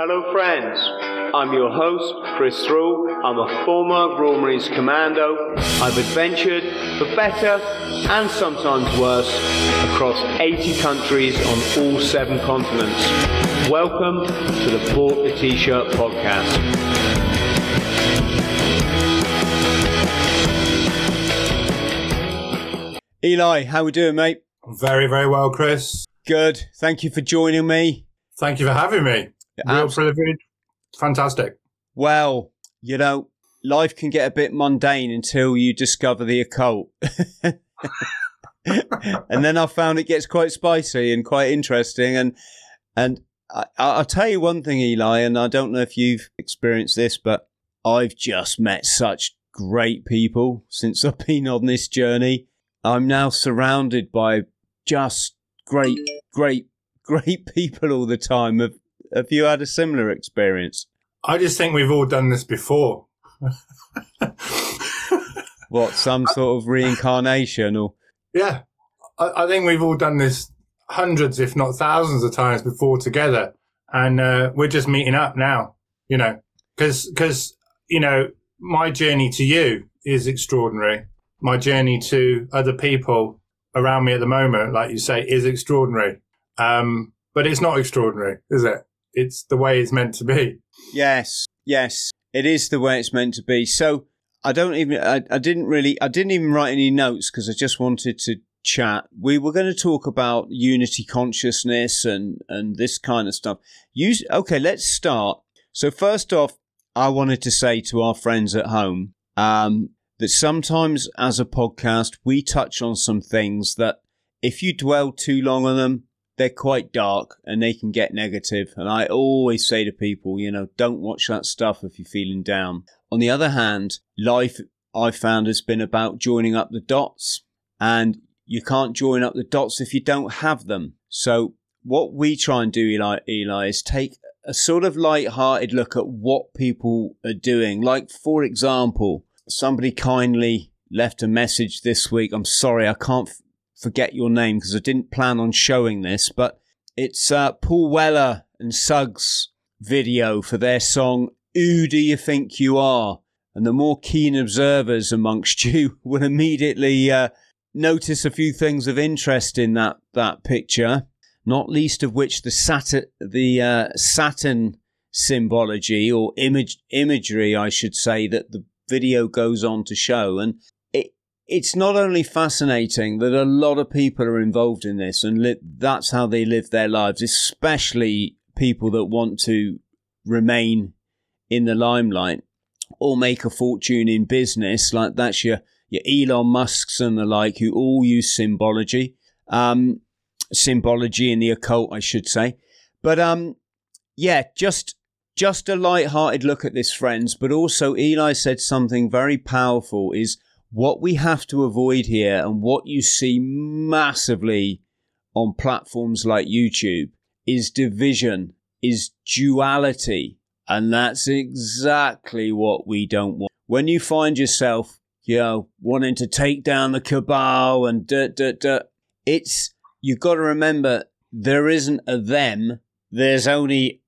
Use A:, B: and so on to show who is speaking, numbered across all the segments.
A: Hello, friends. I'm your host, Chris Thrall. I'm a former Royal Marines Commando. I've adventured, for better and sometimes worse, across 80 countries on all seven continents. Welcome to the Bought the T-Shirt podcast.
B: Eli, how are we doing, mate?
C: Very, very well, Chris.
B: Good. Thank you for joining me.
C: Thank you for having me. Real privilege. Fantastic.
B: Well, you know, life can get a bit mundane until you discover the occult. and then I found it gets quite spicy and quite interesting. And and I, I'll tell you one thing, Eli, and I don't know if you've experienced this, but I've just met such great people since I've been on this journey. I'm now surrounded by just great, great, great people all the time. Have, have you had a similar experience?
C: I just think we've all done this before.
B: What, some sort of reincarnation or
C: yeah. I, I think we've all done this hundreds, if not thousands of times before together. And uh, we're just meeting up now, you know, because, because, you know, my journey to you is extraordinary. My journey to other people around me at the moment, like you say, is extraordinary. Um, but it's not extraordinary, is it? It's the way it's meant to be.
B: Yes, yes, it is the way it's meant to be. So I don't even, I, I didn't really, I didn't even write any notes because I just wanted to chat. We were going to talk about unity consciousness and and this kind of stuff. Use okay. Let's start. So first off, I wanted to say to our friends at home um, that sometimes as a podcast we touch on some things that if you dwell too long on them, they're quite dark and they can get negative. And I always say to people, you know, don't watch that stuff if you're feeling down. On the other hand, life I found has been about joining up the dots and you can't join up the dots if you don't have them. So what we try and do, Eli, Eli is take a sort of light-hearted look at what people are doing. Like, for example, somebody kindly left a message this week. I'm sorry, I can't forget your name because I didn't plan on showing this, but it's uh, Paul Weller and Suggs video for their song "Who Do You Think You Are?" And the more keen observers amongst you will immediately uh, notice a few things of interest in that that picture. Not least of which the Saturn, the uh, Saturn symbology or image imagery, I should say, that the video goes on to show. And it's not only fascinating that a lot of people are involved in this, and li- that's how they live their lives, especially people that want to remain in the limelight or make a fortune in business. Like that's your your Elon Musk's and the like, who all use symbology, um, symbology in the occult, I should say. But um, yeah, just just a light-hearted look at this, friends. But also, Eli said something very powerful: is what we have to avoid here, and what you see massively on platforms like YouTube is division, is duality, and that's exactly what we don't want. When you find yourself you know, wanting to take down the cabal and da da da. It's you've got to remember there isn't a them. There's only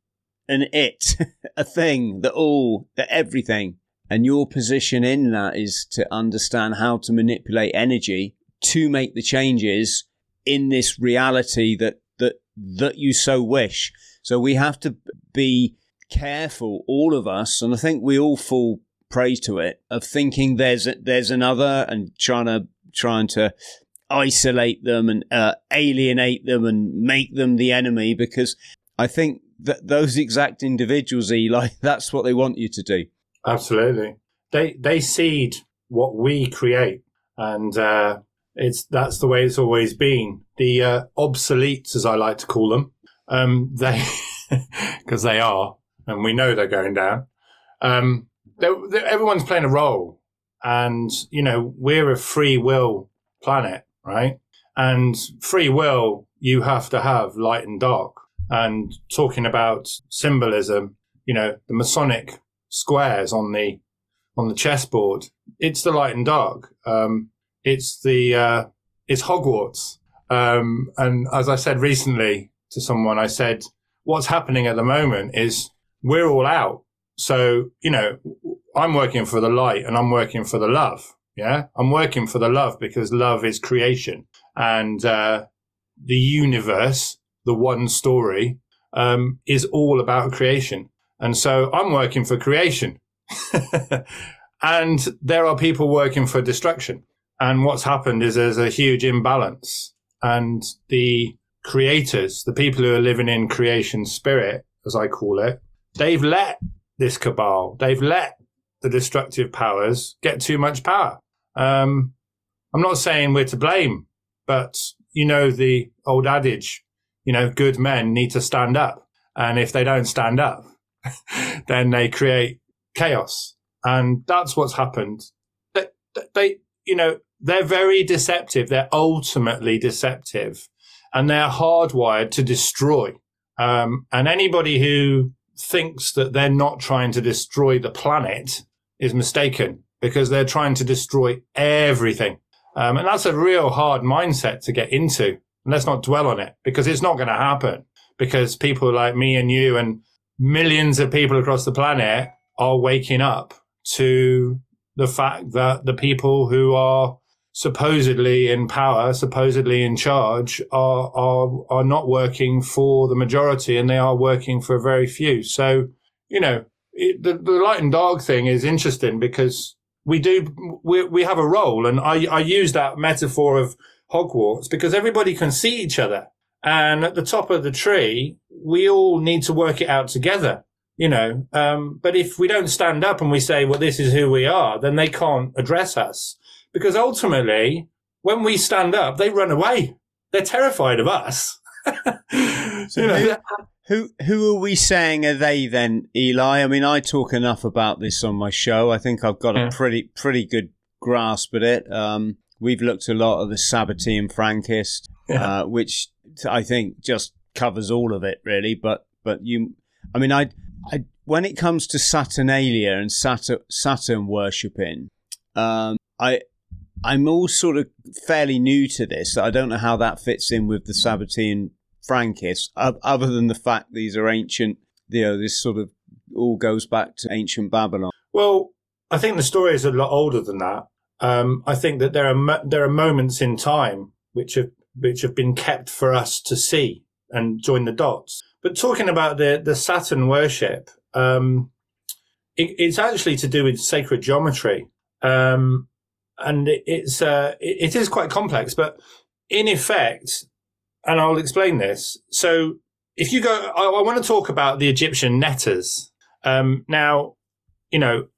B: an it, a thing, the all, the everything. And your position in that is to understand how to manipulate energy to make the changes in this reality that that that you so wish. So we have to be careful, all of us, and I think we all fall prey to it of thinking there's there's another and trying to trying to isolate them and uh, alienate them and make them the enemy because I think that those exact individuals, Eli, that's what they want you to do.
C: Absolutely. They they seed what we create, and uh, it's that's the way it's always been. The uh, obsoletes, as I like to call them, um, they because they are, and we know they're going down. Um, they're, they're- everyone's playing a role, and you know we're a free will planet, right? And free will, you have to have light and dark. And talking about symbolism, you know, the Masonic squares on the on the chessboard. It's the light and dark. Um, it's the uh, it's Hogwarts. Um, and as I said recently to someone, I said, what's happening at the moment is we're all out. So, you know, I'm working for the light and I'm working for the love. Yeah. I'm working for the love because love is creation and, uh, the universe, the one story, um, is all about creation. And so I'm working for creation. and there are people working for destruction. And what's happened is there's a huge imbalance and the creators, the people who are living in creation spirit, as I call it, they've let this cabal, they've let the destructive powers get too much power. Um, I'm not saying we're to blame, but you know, the old adage, you know, good men need to stand up. And if they don't stand up, then they create chaos. And that's what's happened. They, they, you know, they're very deceptive. They're ultimately deceptive and they're hardwired to destroy. Um, and anybody who thinks that they're not trying to destroy the planet is mistaken because they're trying to destroy everything. Um, and that's a real hard mindset to get into. And let's not dwell on it because it's not going to happen because people like me and you and millions of people across the planet are waking up to the fact that the people who are supposedly in power, supposedly in charge, are are are not working for the majority, and they are working for very few. So, you know, it, the the light and dark thing is interesting because we do we we have a role, and I I use that metaphor of Hogwarts because everybody can see each other, and at the top of the tree, we all need to work it out together. You know, um, but if we don't stand up and we say, well, this is who we are, then they can't address us because ultimately, when we stand up, they run away. They're terrified of us.
B: so you know, who, who who are we saying are they then, Eli? I mean, I talk enough about this on my show. I think I've got yeah. a pretty pretty good grasp at it. Um, we've looked a lot at the Sabbatean Frankist, yeah. uh, which I think just covers all of it, really. But but you, I mean, I, I when it comes to Saturnalia and Saturn, Saturn worshipping, um, I I'm all sort of fairly new to this. I don't know how that fits in with the Sabbatean Frankists, other than the fact these are ancient. You know, this sort of all goes back to ancient Babylon.
C: Well, I think the story is a lot older than that. Um, I think that there are mo- there are moments in time which have which have been kept for us to see and join the dots. But talking about the the Saturn worship, um, it, it's actually to do with sacred geometry. Um, and it's uh, it is quite complex. But in effect, and I'll explain this. So if you go, I, I want to talk about the Egyptian Neters. Um, now, you know,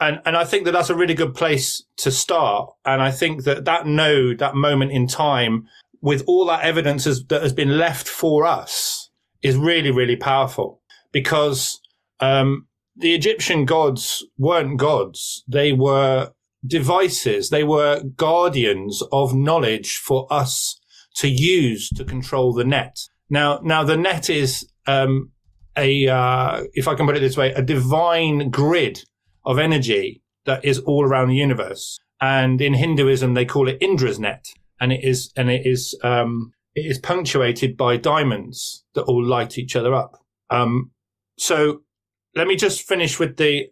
C: and and I think that that's a really good place to start. And I think that that node, that moment in time, with all that evidence that has been left for us, is really really powerful because um, the Egyptian gods weren't gods; they were devices. They were guardians of knowledge for us to use to control the net. Now, now the net is um, a, uh, if I can put it this way, a divine grid of energy that is all around the universe. And in Hinduism, they call it Indra's net, and it is and it is um, it is punctuated by diamonds that all light each other up. Um, so let me just finish with the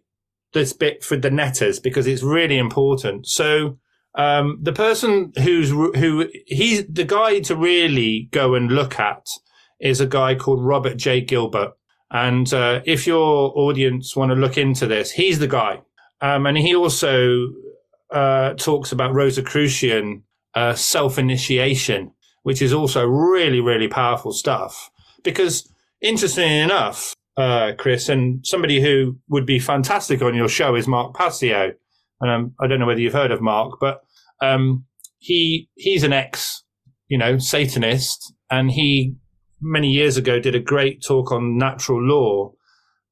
C: this bit for the Neters because it's really important. So um, the person who's who he's the guy to really go and look at is a guy called Robert J. Gilbert. And uh, if your audience want to look into this, he's the guy. Um, and he also uh, talks about Rosicrucian uh, self initiation, which is also really, really powerful stuff. Because interestingly enough, uh, Chris, and somebody who would be fantastic on your show is Mark Passio. And um, I don't know whether you've heard of Mark, but um, he he's an ex, you know, Satanist, and he many years ago did a great talk on natural law.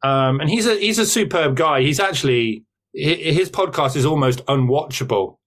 C: Um, and he's a he's a superb guy. He's actually his podcast is almost unwatchable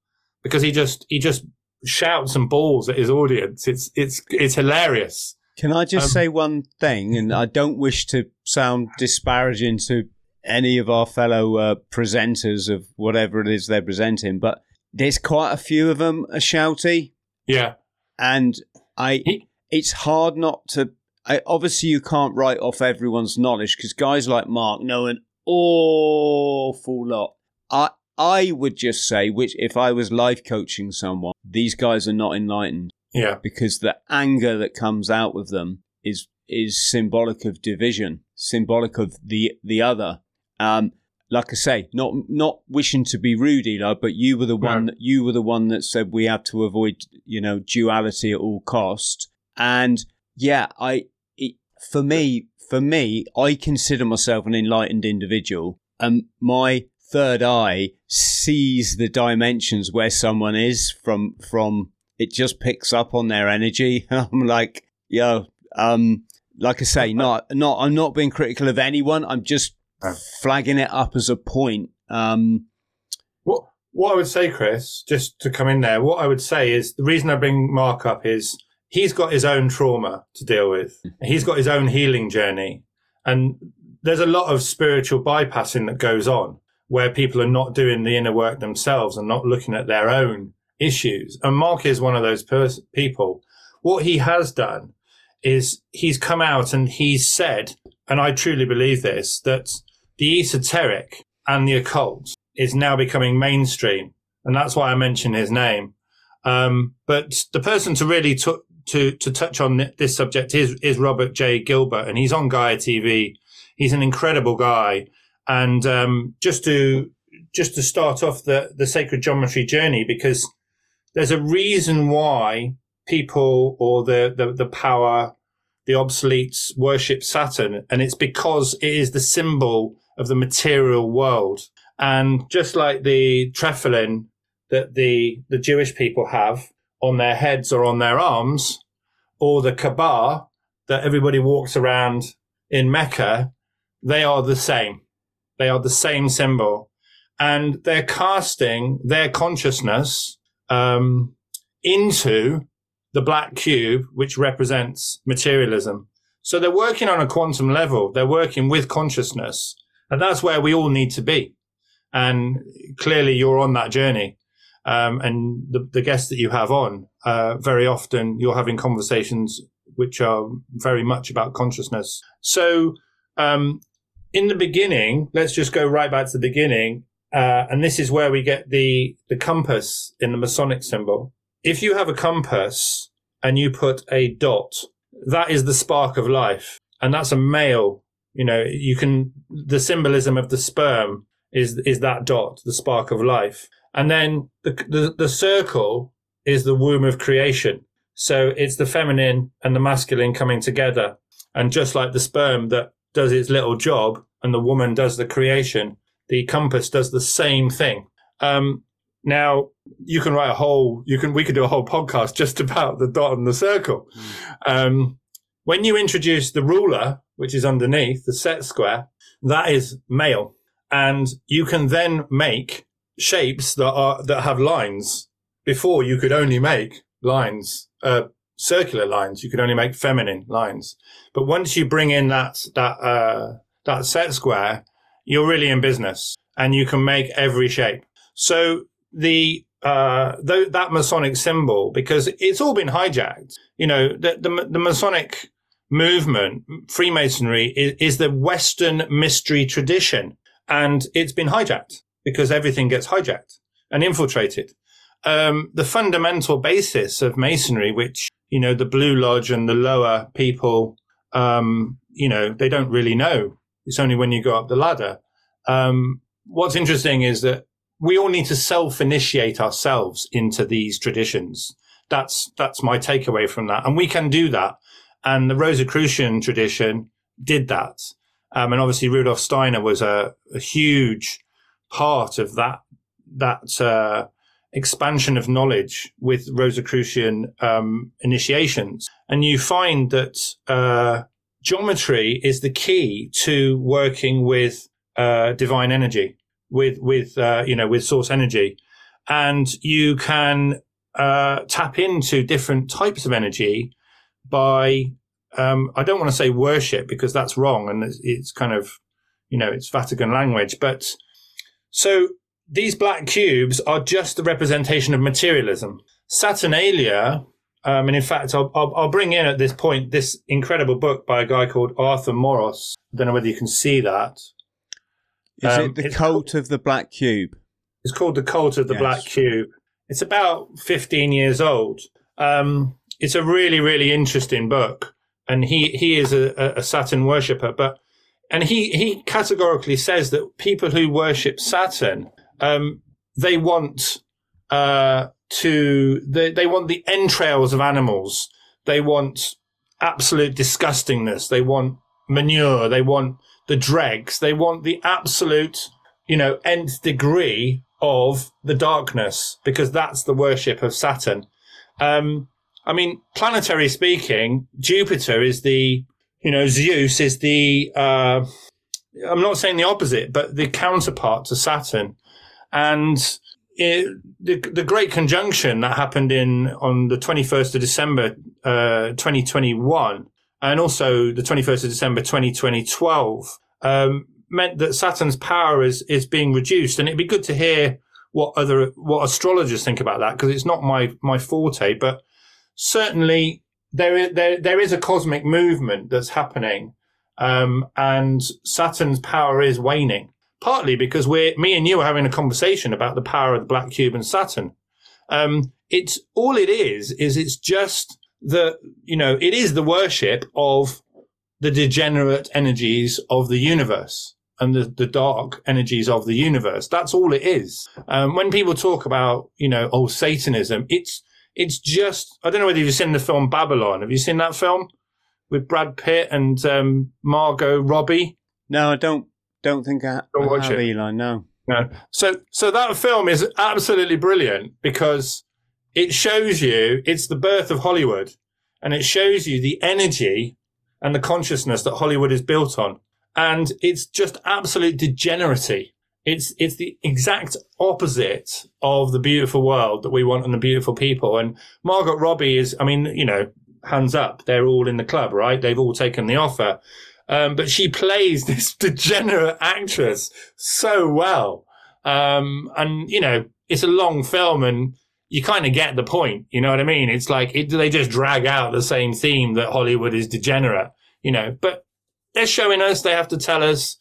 C: because he just he just shouts and bawls at his audience. It's it's it's hilarious.
B: Can I just um, say one thing? And I don't wish to sound disparaging to any of our fellow uh, presenters of whatever it is they're presenting, but there's quite a few of them are shouty.
C: Yeah.
B: And I, it's hard not to. I, obviously you can't write off everyone's knowledge because guys like Mark know an awful lot. I I would just say, which if I was life coaching someone, these guys are not enlightened.
C: Yeah.
B: Because the anger that comes out with them is is symbolic of division, symbolic of the the other. Um, like I say, not not wishing to be rude, Eli, but you were the one that you were the one that said we have to avoid, you know, duality at all cost. And yeah, I it, for me, for me, I consider myself an enlightened individual, and my third eye sees the dimensions where someone is from from it just picks up on their energy. I'm like, yo, um, like I say, not not I'm not being critical of anyone. I'm just flagging it up as a point. Um,
C: what what I would say, Chris, just to come in there, what I would say is the reason I bring Mark up is he's got his own trauma to deal with. He's got his own healing journey, and there's a lot of spiritual bypassing that goes on where people are not doing the inner work themselves and not looking at their own issues. And Mark is one of those pers- people. What he has done is he's come out and he's said, and I truly believe this, that the esoteric and the occult is now becoming mainstream. And that's why I mention his name. Um, but the person to really to, to, to touch on this subject is, is Robert J. Gilbert, and he's on Gaia TV. He's an incredible guy. And um, just to just to start off the, the sacred geometry journey, because there's a reason why people or the, the, the power, the obsoletes worship Saturn, and it's because it is the symbol of the material world. And just like the tefillin that the, the Jewish people have on their heads or on their arms, or the Kaaba that everybody walks around in Mecca, they are the same. They are the same symbol. And they're casting their consciousness um, into the black cube, which represents materialism. So they're working on a quantum level. They're working with consciousness. And that's where we all need to be. And clearly you're on that journey. Um, and the, the, guests that you have on, uh, very often you're having conversations which are very much about consciousness. So, um, in the beginning, let's just go right back to the beginning. Uh, and this is where we get the, the compass in the Masonic symbol. If you have a compass and you put a dot, that is the spark of life. And that's a male. You know, you can, the symbolism of the sperm is, is that dot, the spark of life. And then the, the, the circle is the womb of creation. So it's the feminine and the masculine coming together. And just like the sperm that does its little job and the woman does the creation, the compass does the same thing. Um, now you can write a whole, you can, we could do a whole podcast just about the dot and the circle. Mm. Um, when you introduce the ruler, which is underneath the set square, that is male. And you can then make shapes that are, that have lines. Before you could only make lines, uh, circular lines. You could only make feminine lines. But once you bring in that, that, uh, that set square, you're really in business and you can make every shape. So the, uh, th- that Masonic symbol, because it's all been hijacked, you know, the, the, the Masonic movement, Freemasonry is, is the Western mystery tradition and it's been hijacked because everything gets hijacked and infiltrated. Um, the fundamental basis of masonry, which, you know, the Blue Lodge and the lower people, um, you know, they don't really know. It's only when you go up the ladder. Um, what's interesting is that we all need to self-initiate ourselves into these traditions. That's, that's my takeaway from that. And we can do that. And the Rosicrucian tradition did that. Um, and obviously Rudolf Steiner was a, a huge part of that that uh, expansion of knowledge with Rosicrucian um, initiations, and you find that uh, geometry is the key to working with uh, divine energy, with with uh, you know with source energy, and you can uh, tap into different types of energy by um, I don't want to say worship because that's wrong and it's, it's kind of you know it's Vatican language, but so these black cubes are just the representation of materialism. Saturnalia Um, and in fact, I'll, I'll, I'll bring in at this point this incredible book by a guy called Arthur Moros. I don't know whether you can see that.
B: Is
C: Um,
B: it the cult of the black cube?
C: It's called The Cult of the
B: Yes.
C: Black Cube. It's about 15 years old. Um, it's a really, really interesting book. And he, he is a, a- a Saturn worshipper, but, and he, he categorically says that people who worship Saturn, um, they want, uh, to, they, they want the entrails of animals. They want absolute disgustingness. They want manure. They want the dregs. They want the absolute, you know, nth degree of the darkness because that's the worship of Saturn. Um, I mean, planetary speaking, Jupiter is the, you know, Zeus is the, uh, I'm not saying the opposite, but the counterpart to Saturn. And it, the, the great conjunction that happened in, on the 21st of December, uh, 2021, and also the 21st of December 2012, um, meant that Saturn's power is, is being reduced. And it'd be good to hear what other, what astrologers think about that, because it's not my, my forte, but certainly there is, there, there is a cosmic movement that's happening. Um, and Saturn's power is waning, partly because we're, me and you are having a conversation about the power of the black cube and Saturn. Um, it's all it is, is it's just the, you know, it is the worship of the degenerate energies of the universe and the, the dark energies of the universe. That's all it is. Um, when people talk about, you know, oh, Satanism, it's, it's just, I don't know whether you've seen the film Babylon. Have you seen that film with Brad Pitt and, um, Margot Robbie?
B: No, I don't. Don't think I,
C: Don't
B: I
C: watch
B: have
C: it.
B: Eli. No.
C: No. So, so that film is absolutely brilliant because it shows you it's the birth of Hollywood and it shows you the energy and the consciousness that Hollywood is built on. And it's just absolute degeneracy. It's, it's the exact opposite of the beautiful world that we want and the beautiful people. And Margot Robbie is, I mean, you know, hands up. They're all in the club, right? They've all taken the offer. Um, but she plays this degenerate actress so well. Um, and you know, it's a long film and you kind of get the point. You know what I mean? It's like, it, they just drag out the same theme that Hollywood is degenerate, you know, but they're showing us, they have to tell us.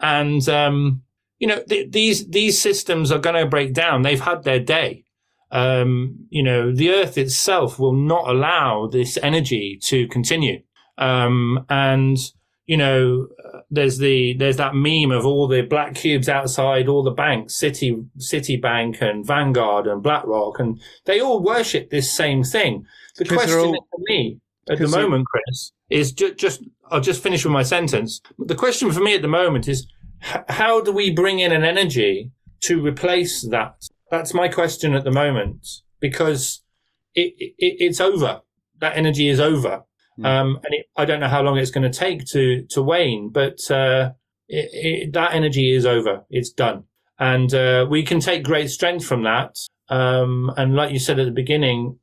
C: And, um, you know, th- these, these systems are going to break down. They've had their day. Um, you know, the earth itself will not allow this energy to continue. Um, and, you know, there's the, there's that meme of all the black cubes outside all the banks, City, Citibank and Vanguard and BlackRock, and they all worship this same thing. The question
B: all-
C: for me at the moment, Chris, is ju- just, I'll just finish with my sentence. The question for me at the moment is, h- how do we bring in an energy to replace that? That's my question at the moment because it, it it's over. That energy is over.
B: Hmm.
C: Um, and it, I don't know how long it's going to take to, to wane, but, uh, it, that energy is over. It's done. And, uh, we can take great strength from that. Um, and like you said at the beginning,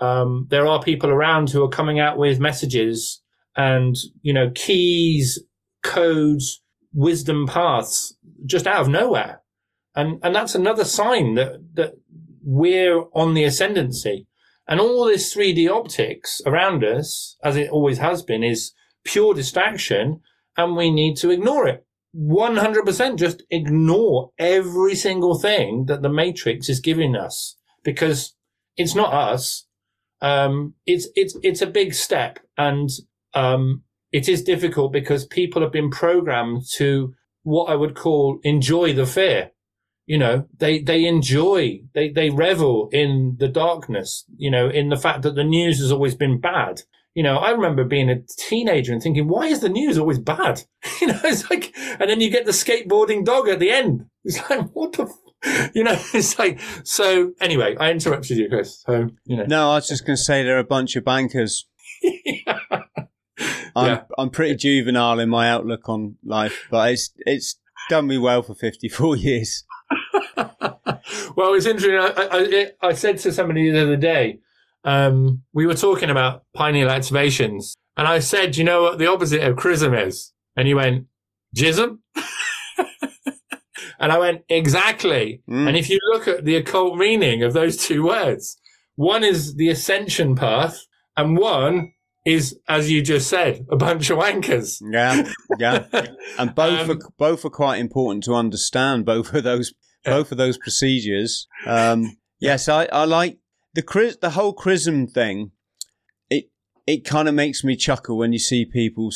C: um, there are people around who are coming out with messages and, you know, keys, codes, wisdom paths just out of nowhere. And, and that's another sign that, that we're on the ascendancy. And all this 3D optics around us, as it always has been, is pure distraction and we need to ignore it. 100% just ignore every single thing that the matrix is giving us because it's not us. Um, it's, it's, it's a big step and, um, it is difficult because people have been programmed to what I would call enjoy the fear. You know, they, they enjoy, they, they revel in the darkness, you know, in the fact that the news has always been bad. You know, I remember being a teenager and thinking, why is the news always bad? You know, it's like, and then you get the skateboarding dog at the end. It's like, what the, f-? you know, it's like, so anyway, I interrupted you, Chris. So, you know.
B: No, I was just going to say they're a bunch of bankers. I'm
C: Yeah.
B: I'm pretty juvenile in my outlook on life, but it's it's done me well for 54 years.
C: well, it's interesting. I, I, I said to somebody the other day, um, we were talking about pineal activations, and I said, you know what the opposite of chrism is? And he went, jism? and I went, exactly.
B: Mm.
C: And if you look at the occult meaning of those two words, One is the ascension path, and one is, as you just said, a bunch of wankers.
B: Yeah, yeah, and both um, are both are quite important to understand. Both of those, both of those procedures. Um, yes, I, I like the the whole chrism thing. It it kind of makes me chuckle when you see people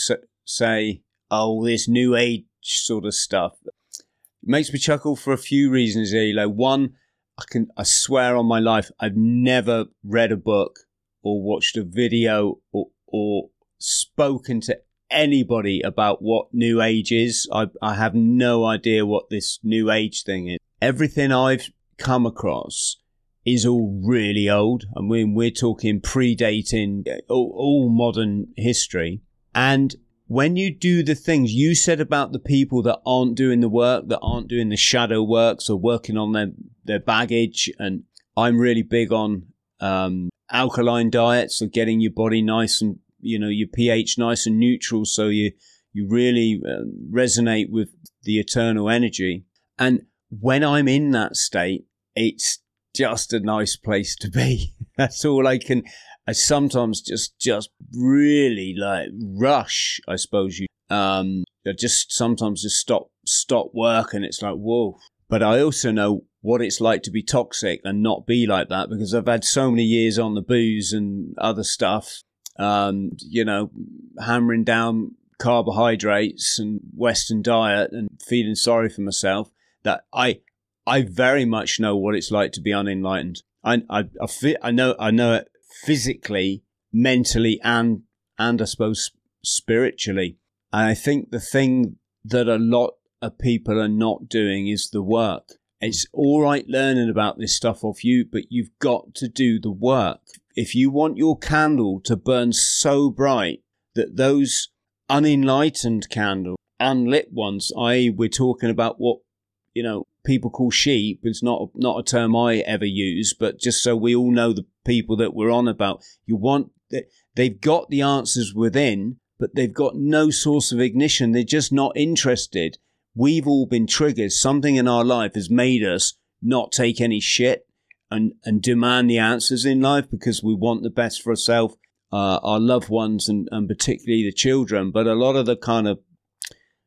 B: say, "Oh, this new age sort of stuff." It makes me chuckle for a few reasons. Eli. One, I can I swear on my life, I've never read a book or watched a video or or spoken to anybody about what new age is. I, I have no idea what this new age thing is. Everything I've come across is all really old. I mean, we're talking predating all, all modern history. And when you do the things you said about the people that aren't doing the work, that aren't doing the shadow works or working on their, their baggage, and I'm really big on um, alkaline diets, so getting your body nice and you know your pH nice and neutral, so you you really uh, resonate with the eternal energy. And when I'm in that state, it's just a nice place to be. That's all I can. I sometimes just just really like rush. I suppose you um I just sometimes just stop stop work and it's like whoa. But I also know what it's like to be toxic and not be like that because I've had so many years on the booze and other stuff. Um, you know, hammering down carbohydrates and Western diet and feeling sorry for myself that I I very much know what it's like to be unenlightened. I I I, fi- I know I know it physically, mentally, and and I suppose spiritually. And I think the thing that a lot of people are not doing is the work. It's all right learning about this stuff off you, but you've got to do the work. If you want your candle to burn so bright that those unenlightened candles, unlit ones, i.e., we're talking about what you know people call sheep. It's not not a term I ever use, but just so we all know the people that we're on about. You want that they've got the answers within, but they've got no source of ignition. They're just not interested. We've all been triggered. Something in our life has made us not take any shit and and demand the answers in life because we want the best for ourselves, uh, our loved ones, and and particularly the children. But a lot of the kind of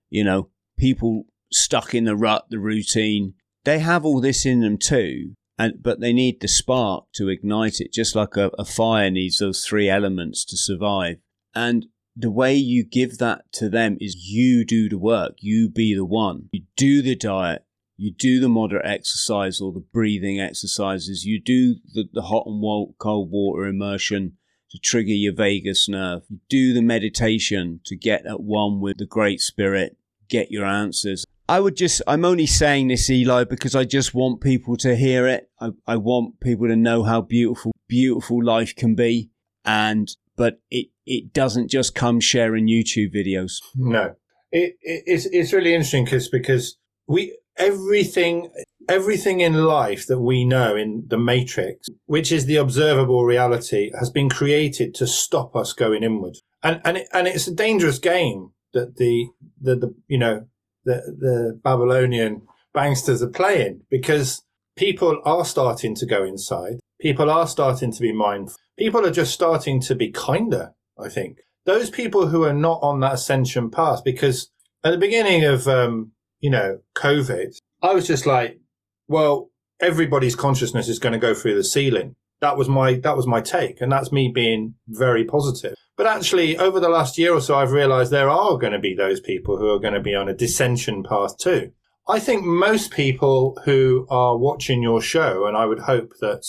B: you know people stuck in the rut, the routine. They have all this in them too, and but they need the spark to ignite it, just like a, a fire needs those three elements to survive. And the way you give that to them is you do the work, you be the one. You do the diet, you do the moderate exercise or the breathing exercises, you do the, the hot and cold water immersion to trigger your vagus nerve, you do the meditation to get at one with the Great Spirit, get your answers. I would just, I'm only saying this, Eli, because I just want people to hear it. I, I want people to know how beautiful, beautiful life can be. And, but it, it doesn't just come sharing YouTube videos.
C: No, it, it it's, it's really interesting because, because we, everything, everything in life that we know in the matrix, which is the observable reality, has been created to stop us going inward. And, and, it, and it's a dangerous game that the, the, the, you know, the, the Babylonian banksters are playing because people are starting to go inside. People are starting to be mindful. People are just starting to be kinder, I think. Those people who are not on that ascension path, because at the beginning of, um, you know, COVID, I was just like, well, everybody's consciousness is going to go through the ceiling. That was my, that was my take. And that's me being very positive. But actually, over the last year or so, I've realized there are going to be those people who are going to be on a dissension path too. I think most people who are watching your show, and I would hope that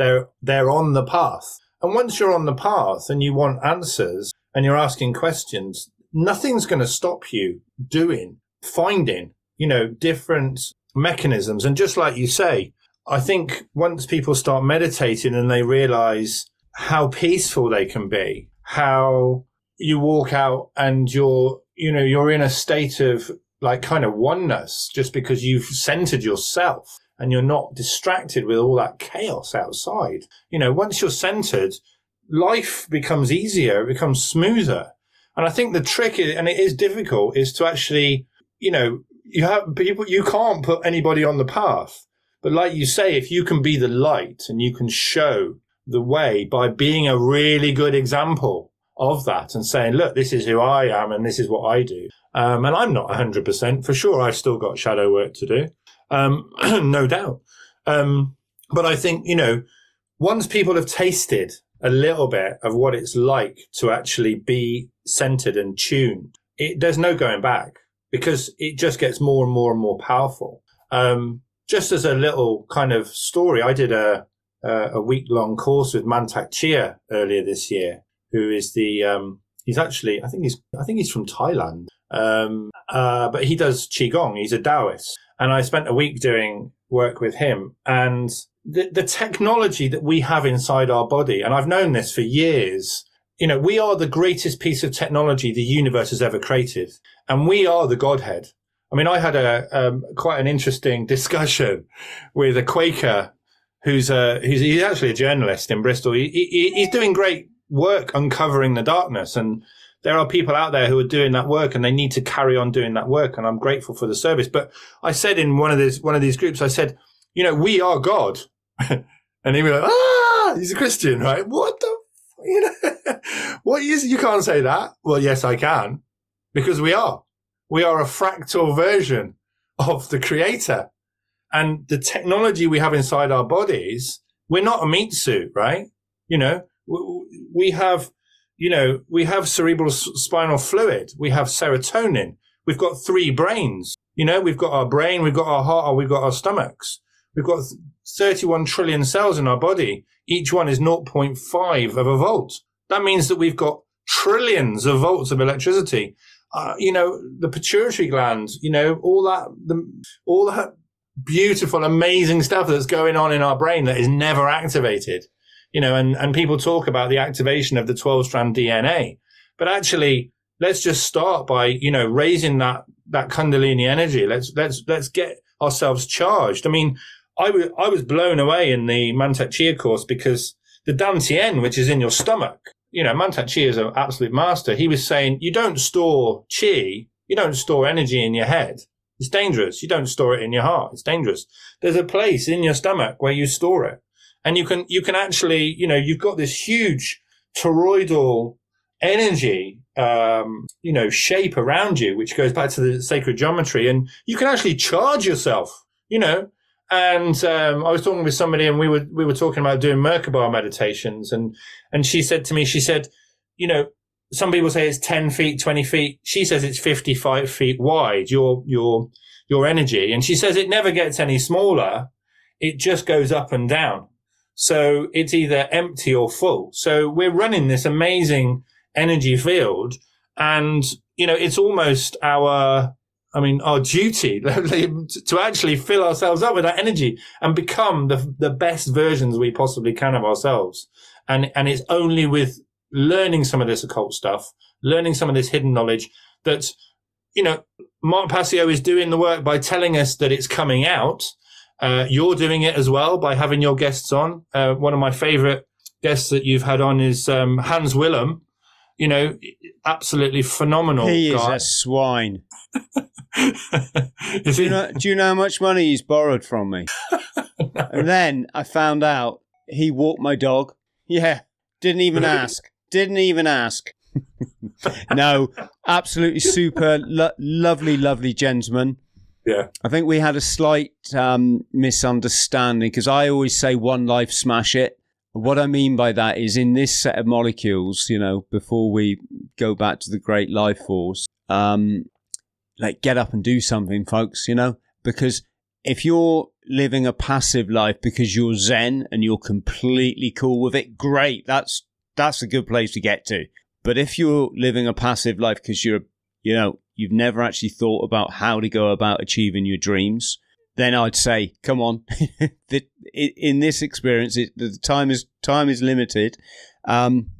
C: they're, they're on the path. And once you're on the path and you want answers and you're asking questions, nothing's going to stop you doing, finding, you know, different mechanisms. And just like you say, I think once people start meditating and they realize how peaceful they can be, how you walk out and you're, you know, you're in a state of like kind of oneness just because you've centered yourself and you're not distracted with all that chaos outside. You know, once you're centered, life becomes easier, it becomes smoother. And I think the trick is, and it is difficult, is to actually, you know, you have people, you can't put anybody on the path. But like you say, if you can be the light and you can show the way by being a really good example of that and saying, look, this is who I am and this is what I do. Um, and I'm not 100% for sure. I've still got shadow work to do. Um, no doubt. Um, but I think, you know, once people have tasted a little bit of what it's like to actually be centered and tuned, it, there's no going back because it just gets more and more and more powerful. Um, just as a little kind of story, I did a, a week long course with Mantak Chia earlier this year, who is the, um, he's actually, I think he's, I think he's from Thailand. Um, uh, but he does Qigong. He's a Taoist. And I spent a week doing work with him and the, the technology that we have inside our body, and I've known this for years, you know, we are the greatest piece of technology the universe has ever created, and we are the Godhead. I mean, I had a um, quite an interesting discussion with a Quaker who's a who's he's actually a journalist in Bristol. He, he, he's doing great work uncovering the darkness, and there are people out there who are doing that work, and they need to carry on doing that work. And I'm grateful for the service. But I said in one of these one of these groups, I said, you know, we are God. and he was like, ah, he's a Christian, right? What the, you know, what is, you can't say that. Well, yes, I can because we are. We are a fractal version of the creator and the technology we have inside our bodies. We're not a meat suit, right? You know, we have, you know, we have cerebral spinal fluid. We have serotonin. We've got three brains. You know, we've got our brain, we've got our heart, we've got our stomachs. We've got 31 trillion cells in our body. Each one is 0.5 of a volt. That means that we've got trillions of volts of electricity. Uh, you know, the pituitary gland, you know, all that, the, all that beautiful, amazing stuff that's going on in our brain that is never activated. You know, and, and people talk about the activation of the 12 strand DNA, but actually, let's just start by, you know, raising that, that Kundalini energy. Let's, let's, let's get ourselves charged. I mean, I, w- I was blown away in the Mantak Chia course because the Dantian, which is in your stomach, you know, Mantak Chia is an absolute master. He was saying, you don't store chi, you don't store energy in your head. It's dangerous. You don't store it in your heart. It's dangerous. There's a place in your stomach where you store it. And you can, you can actually, you know, you've got this huge toroidal energy, um, you know, shape around you, which goes back to the sacred geometry. And you can actually charge yourself, you know, and um, I was talking with somebody, and we were we were talking about doing Merkaba meditations, and and she said to me, she said, you know, some people say it's ten feet, twenty feet. She says it's fifty five feet wide. Your your your energy, and she says it never gets any smaller. It just goes up and down. So it's either empty or full. So we're running this amazing energy field, and you know, it's almost our I mean, our duty to actually fill ourselves up with that energy and become the, the best versions we possibly can of ourselves. And, and it's only with learning some of this occult stuff, learning some of this hidden knowledge that, you know, Mark Passio is doing the work by telling us that it's coming out. Uh, you're doing it as well by having your guests on. Uh, one of my favorite guests that you've had on is um, Hans Wilhelm. You know, absolutely phenomenal.
B: He
C: guy.
B: is a swine. do, you know, do you know how much money he's borrowed from me? no. And then I found out he walked my dog. Yeah, didn't even ask. Didn't even ask. no, absolutely super, lo- lovely, lovely gentleman.
C: Yeah.
B: I think we had a slight um, misunderstanding because I always say one life smash it. What I mean by that is in this set of molecules, you know, before we go back to the great life force, um, like get up and do something, folks, you know, because if you're living a passive life because you're zen and you're completely cool with it, great. That's, that's a good place to get to. But if you're living a passive life because you're, you know, you've never actually thought about how to go about achieving your dreams, then I'd say, come on. in this experience, the time is time is limited. Um,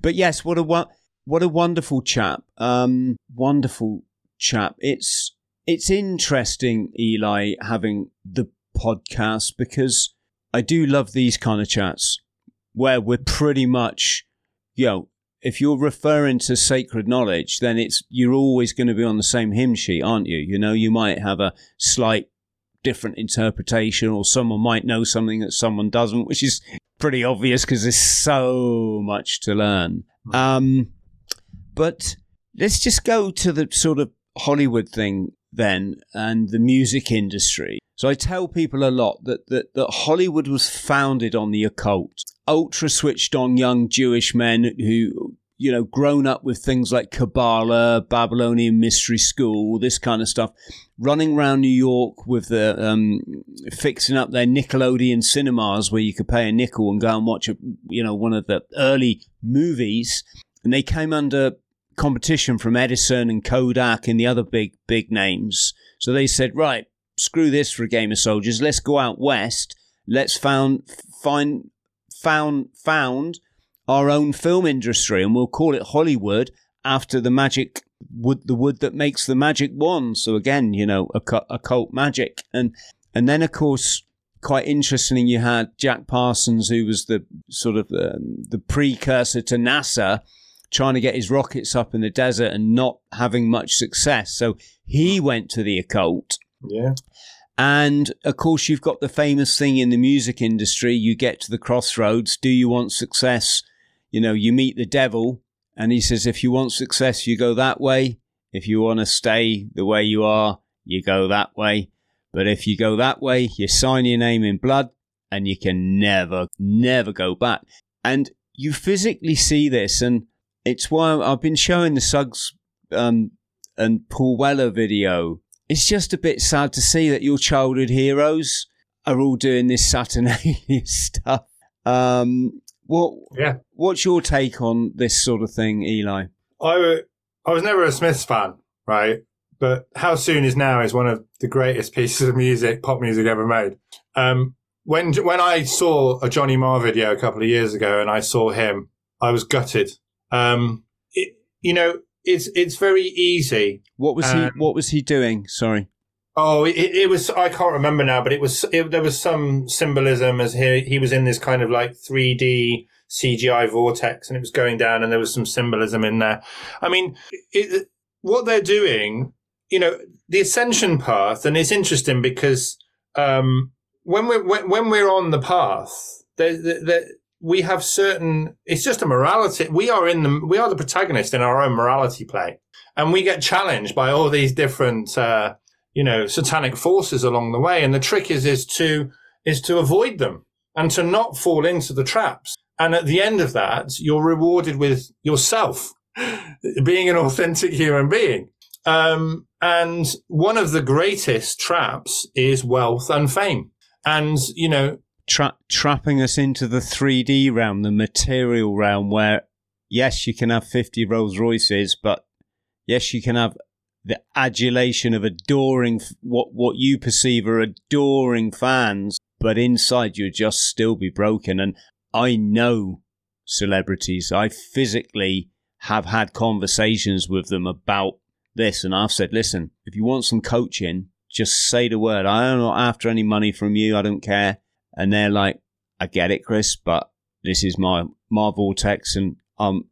B: but yes, what a what a wonderful chap. Um, wonderful chap. It's it's interesting, Eli, having the podcast because I do love these kind of chats where we're pretty much, you know, if you're referring to sacred knowledge, then it's you're always going to be on the same hymn sheet, aren't you? You know, you might have a slight different interpretation, or someone might know something that someone doesn't, which is pretty obvious because there's so much to learn. Um, but let's just go to the sort of Hollywood thing then and the music industry. So I tell people a lot that, that, that Hollywood was founded on the occult. Ultra switched on young Jewish men who, you know, grown up with things like Kabbalah, Babylonian Mystery School, this kind of stuff, running around New York with the um, fixing up their Nickelodeon cinemas where you could pay a nickel and go and watch a, you know, one of the early movies. And they came under competition from Edison and Kodak and the other big big names. So they said, right, screw this for a game of soldiers. Let's go out west. Let's found find found found our own film industry, and we'll call it Hollywood after the magic wood, the wood that makes the magic wand. So again, you know, occult magic, and and then of course. Quite interesting. You had Jack Parsons, who was the sort of um, the precursor to NASA, trying to get his rockets up in the desert and not having much success. So he went to the occult.
C: Yeah.
B: And of course, you've got the famous thing in the music industry you get to the crossroads. Do you want success? You know, you meet the devil, and he says, if you want success, you go that way. If you want to stay the way you are, you go that way. But if you go that way, you sign your name in blood and you can never, never go back. And you physically see this. And it's why I've been showing the Suggs um, and Paul Weller video. It's just a bit sad to see that your childhood heroes are all doing this Saturnalia stuff. Um, what?
C: Yeah.
B: What's your take on this sort of thing, Eli?
C: I I was never a Smiths fan, right? But How Soon Is Now is one of the greatest pieces of music, pop music ever made. Um, when when I saw a Johnny Marr video a couple of years ago and I saw him, I was gutted um, it, you know, it's it's very easy.
B: What was he? What was he doing? Sorry.
C: Oh, it, it was. I can't remember now, but it was. It, there was some symbolism as he he was in this kind of like three D CGI vortex, and it was going down, and there was some symbolism in there. I mean, it, what they're doing, you know, the ascension path, and it's interesting because um, when we're when, when we're on the path, there, there, we have certain it's just a morality we are in the we are the protagonist in our own morality play. And we get challenged by all these different uh, you know satanic forces along the way. And the trick is is to is to avoid them and to not fall into the traps. And at the end of that you're rewarded with yourself being an authentic human being. Um, and one of the greatest traps is wealth and fame. And you know
B: tra- trapping us into the 3D realm, the material realm, where yes, you can have 50 Rolls Royces, but yes, you can have the adulation of adoring what what you perceive are adoring fans, but inside you'd just still be broken. And I know celebrities. I physically have had conversations with them about this, and I've said, listen, if you want some coaching, just say the word. I'm not after any money from you. I don't care and they're like, I get it, Chris, but this is my my vortex, and I'm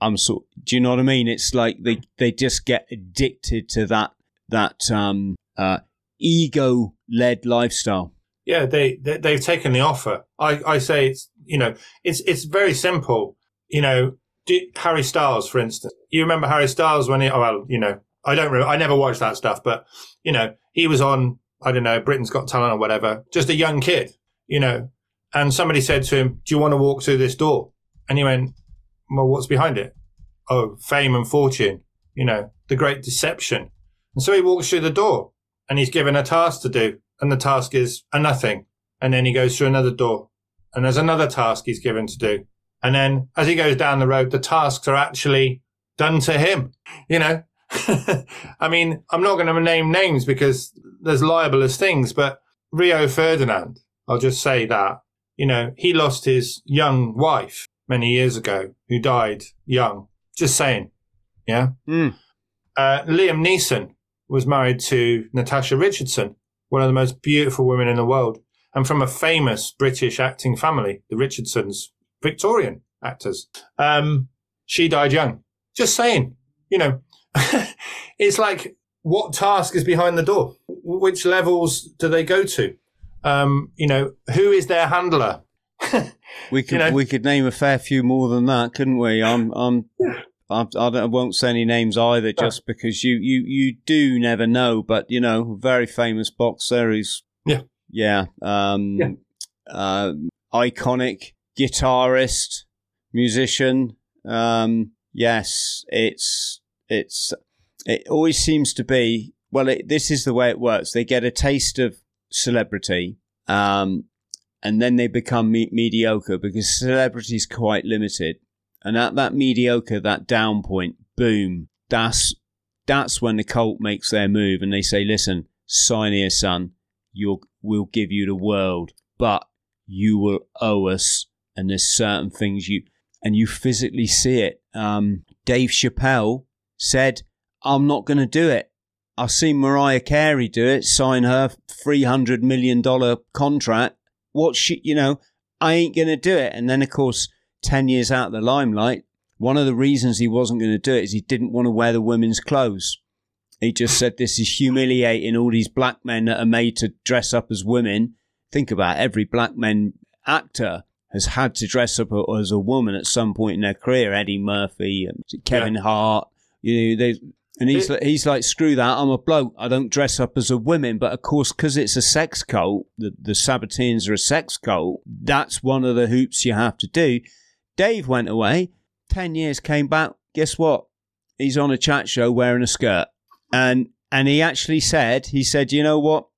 B: I'm sort. Do you know what I mean? It's like they they just get addicted to that that um uh ego led lifestyle.
C: Yeah, they, they they've taken the offer. I I say it's you know it's it's very simple. You know, Harry Styles, for instance. You remember Harry Styles when he? Oh well, you know, I don't remember. I never watched that stuff, but you know, he was on I don't know Britain's Got Talent or whatever. Just a young kid, you know, and somebody said to him, Do you want to walk through this door? And he went, Well, what's behind it? Oh, fame and fortune, you know, the great deception. And so he walks through the door and he's given a task to do. And the task is a nothing. And then he goes through another door and there's another task he's given to do. And then as he goes down the road, the tasks are actually done to him, you know? I mean, I'm not going to name names because there's libelous things, but Rio Ferdinand, I'll just say that. You know, he lost his young wife many years ago who died young. Just saying. Yeah.
B: Mm.
C: Uh, Liam Neeson was married to Natasha Richardson, one of the most beautiful women in the world, and from a famous British acting family, the Richardsons, Victorian actors. Um, she died young. Just saying, you know, it's like, what task is behind the door? which levels do they go to? Um, you know, who is their handler?
B: We could
C: You know?
B: we could name a fair few more than that, couldn't we? I'm I'm. I, I, won't say any names either, just because you, you, you do never know. But you know, very famous boxer who's
C: Yeah.
B: yeah, um,
C: Yeah.
B: um, iconic guitarist, musician. Um, yes, it's it's it always seems to be. Well, it, this is the way it works. They get a taste of celebrity, um, and then they become me- mediocre because celebrity is quite limited. And at that mediocre, that down point, boom, that's that's when the cult makes their move and they say, "Listen, sign here, son. You'll we'll give you the world, but you will owe us." And there's certain things you and you physically see it. Um, Dave Chappelle said, "I'm not going to do it. I've seen Mariah Carey do it, sign her three hundred million dollar contract. What she, you know, I ain't going to do it." And then, of course, ten years out of the limelight, one of the reasons he wasn't going to do it is he didn't want to wear the women's clothes. He just said, "This is humiliating. All these black men that are made to dress up as women. Think about it, every black men actor." Has had to dress up as a woman at some point in their career. Eddie Murphy, Kevin Hart, you know, they and he's like, he's like, screw that. I'm a bloke. I don't dress up as a woman. But of course, because it's a sex cult, the, the Sabbateans are a sex cult. That's one of the hoops you have to do. Dave went away. Ten years came back. Guess what? He's on a chat show wearing a skirt, and and he actually said, he said, you know what?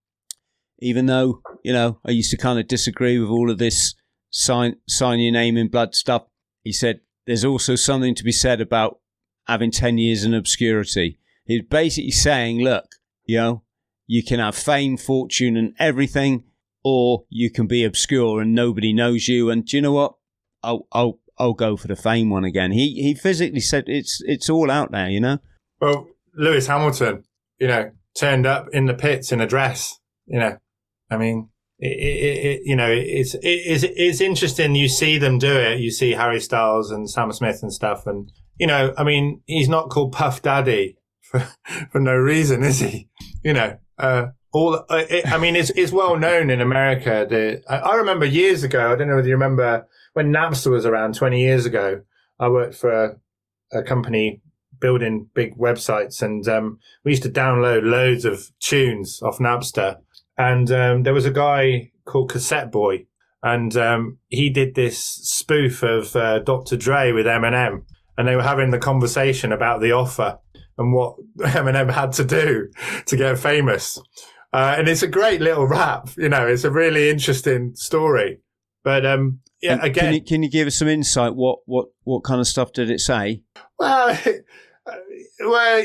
B: Even though you know I used to kind of disagree with all of this sign sign your name in blood stuff, he said there's also something to be said about having 10 years in obscurity. He's basically saying, look, you know, you can have fame, fortune, and everything, or you can be obscure and nobody knows you. And do you know what? I'll, I'll, I'll go for the fame one again. He, he physically said it's, it's all out there, you know?
C: Well, Lewis Hamilton, you know, turned up in the pits in a dress. You know, I mean, it, it, it, you know, it's it, it's it's interesting. You see them do it. You see Harry Styles and Sam Smith and stuff, and you know, I mean, he's not called Puff Daddy for for no reason, is he? You know, uh, all uh, it, I mean, it's it's well known in America. The I, I remember years ago. I don't know whether you remember when Napster was around twenty years ago. I worked for a, a company building big websites, and um, we used to download loads of tunes off Napster. And um, there was a guy called Cassetteboy, and um, he did this spoof of uh, Dr. Dre with Eminem, and they were having the conversation about the offer and what Eminem had to do to get famous. Uh, and it's a great little rap, you know. It's a really interesting story. But um, yeah,
B: And
C: again,
B: Can you, can you give us some insight? What, what, what kind of stuff did it say?
C: Well, well,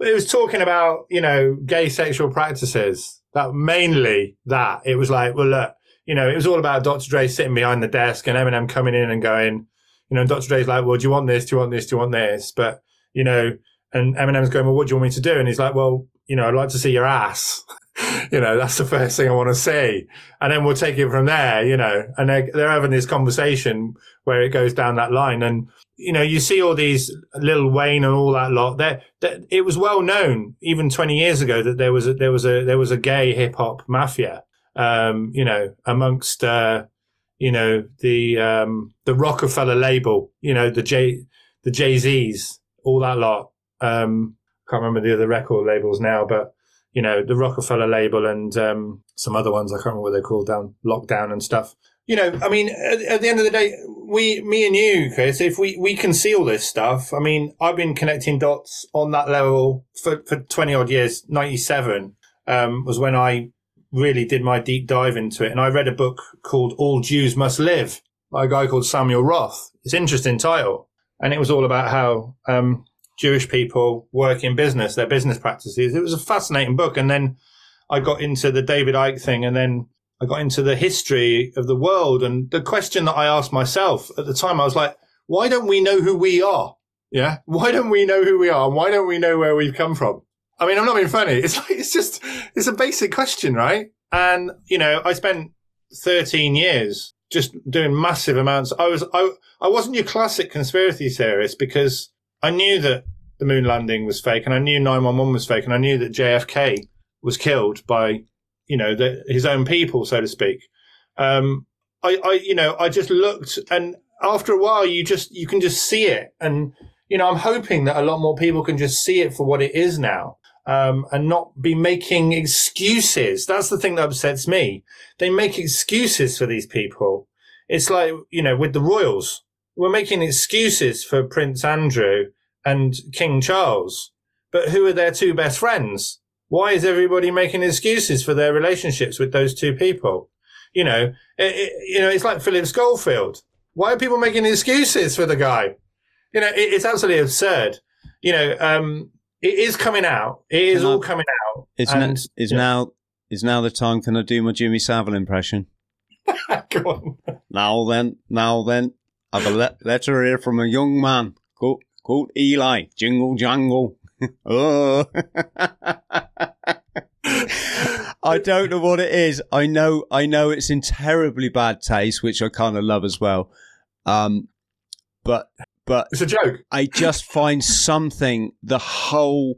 C: it was talking about you know gay sexual practices. That mainly that it was like, well, look, you know, it was all about Dr. Dre sitting behind the desk and Eminem coming in and going, you know, and Dr. Dre's like, well, do you want this? Do you want this? Do you want this? But you know, and Eminem's going, well, what do you want me to do? And he's like, well, you know, I'd like to see your ass. you know, that's the first thing I want to see. And then we'll take it from there, you know, and they're, they're having this conversation where it goes down that line. And, you know, you see all these Lil Wayne and all that lot. That it was well known even 20 years ago that there was a, there was a, there was a gay hip hop mafia, um, you know, amongst, uh, you know, the, um, the Roc-A-Fella label, you know, the J, the Jay Z's, all that lot. Um, can't remember the other record labels now, but, you know, the Roc-A-Fella label and, um, some other ones. I can't remember what they're called down, lockdown and stuff. You know, I mean, at, at the end of the day, we, me and you, Chris, if we, we can see all this stuff, I mean, I've been connecting dots on that level for, for 20 odd years. 97, um, was when I really did my deep dive into it. And I read a book called All Jews Must Live by a guy called Samuel Roth. It's an interesting title. And it was all about how, um, Jewish people work in business, their business practices. It was a fascinating book. And then I got into the David Icke thing and then I got into the history of the world. And the question that I asked myself at the time, I was like, why don't we know who we are? Yeah. Why don't we know who we are? Why don't we know where we've come from? I mean, I'm not being funny. It's like, it's just, it's a basic question, right? And, you know, I spent 13 years just doing massive amounts. I was, I, I wasn't your classic conspiracy theorist because I knew that the moon landing was fake and I knew 911 was fake and I knew that JFK was killed by, you know, the, his own people, so to speak. Um, I, I, you know, I just looked and after a while you just, you can just see it. And, you know, I'm hoping that a lot more people can just see it for what it is now. Um, and not be making excuses. That's the thing that upsets me. They make excuses for these people. It's like, you know, with the royals, we're making excuses for Prince Andrew and King Charles. But who are their two best friends? Why is everybody making excuses for their relationships with those two people? You know, it, it, you know, it's like Philip Schofield. Why are people making excuses for the guy? You know, it, it's absolutely absurd. You know, um, it is coming out. It is all coming out.
B: It's, and, na- is yeah. now is now the time. Can I do my Jimmy Savile impression?
C: Go on.
B: Now then, now then, I've a le- letter here from a young man called, called Eli. Jingle jangle. oh. I don't know what it is. I know, I know it's in terribly bad taste, which I kind of love as well. Um, but, but
C: it's a joke.
B: I just find something. The whole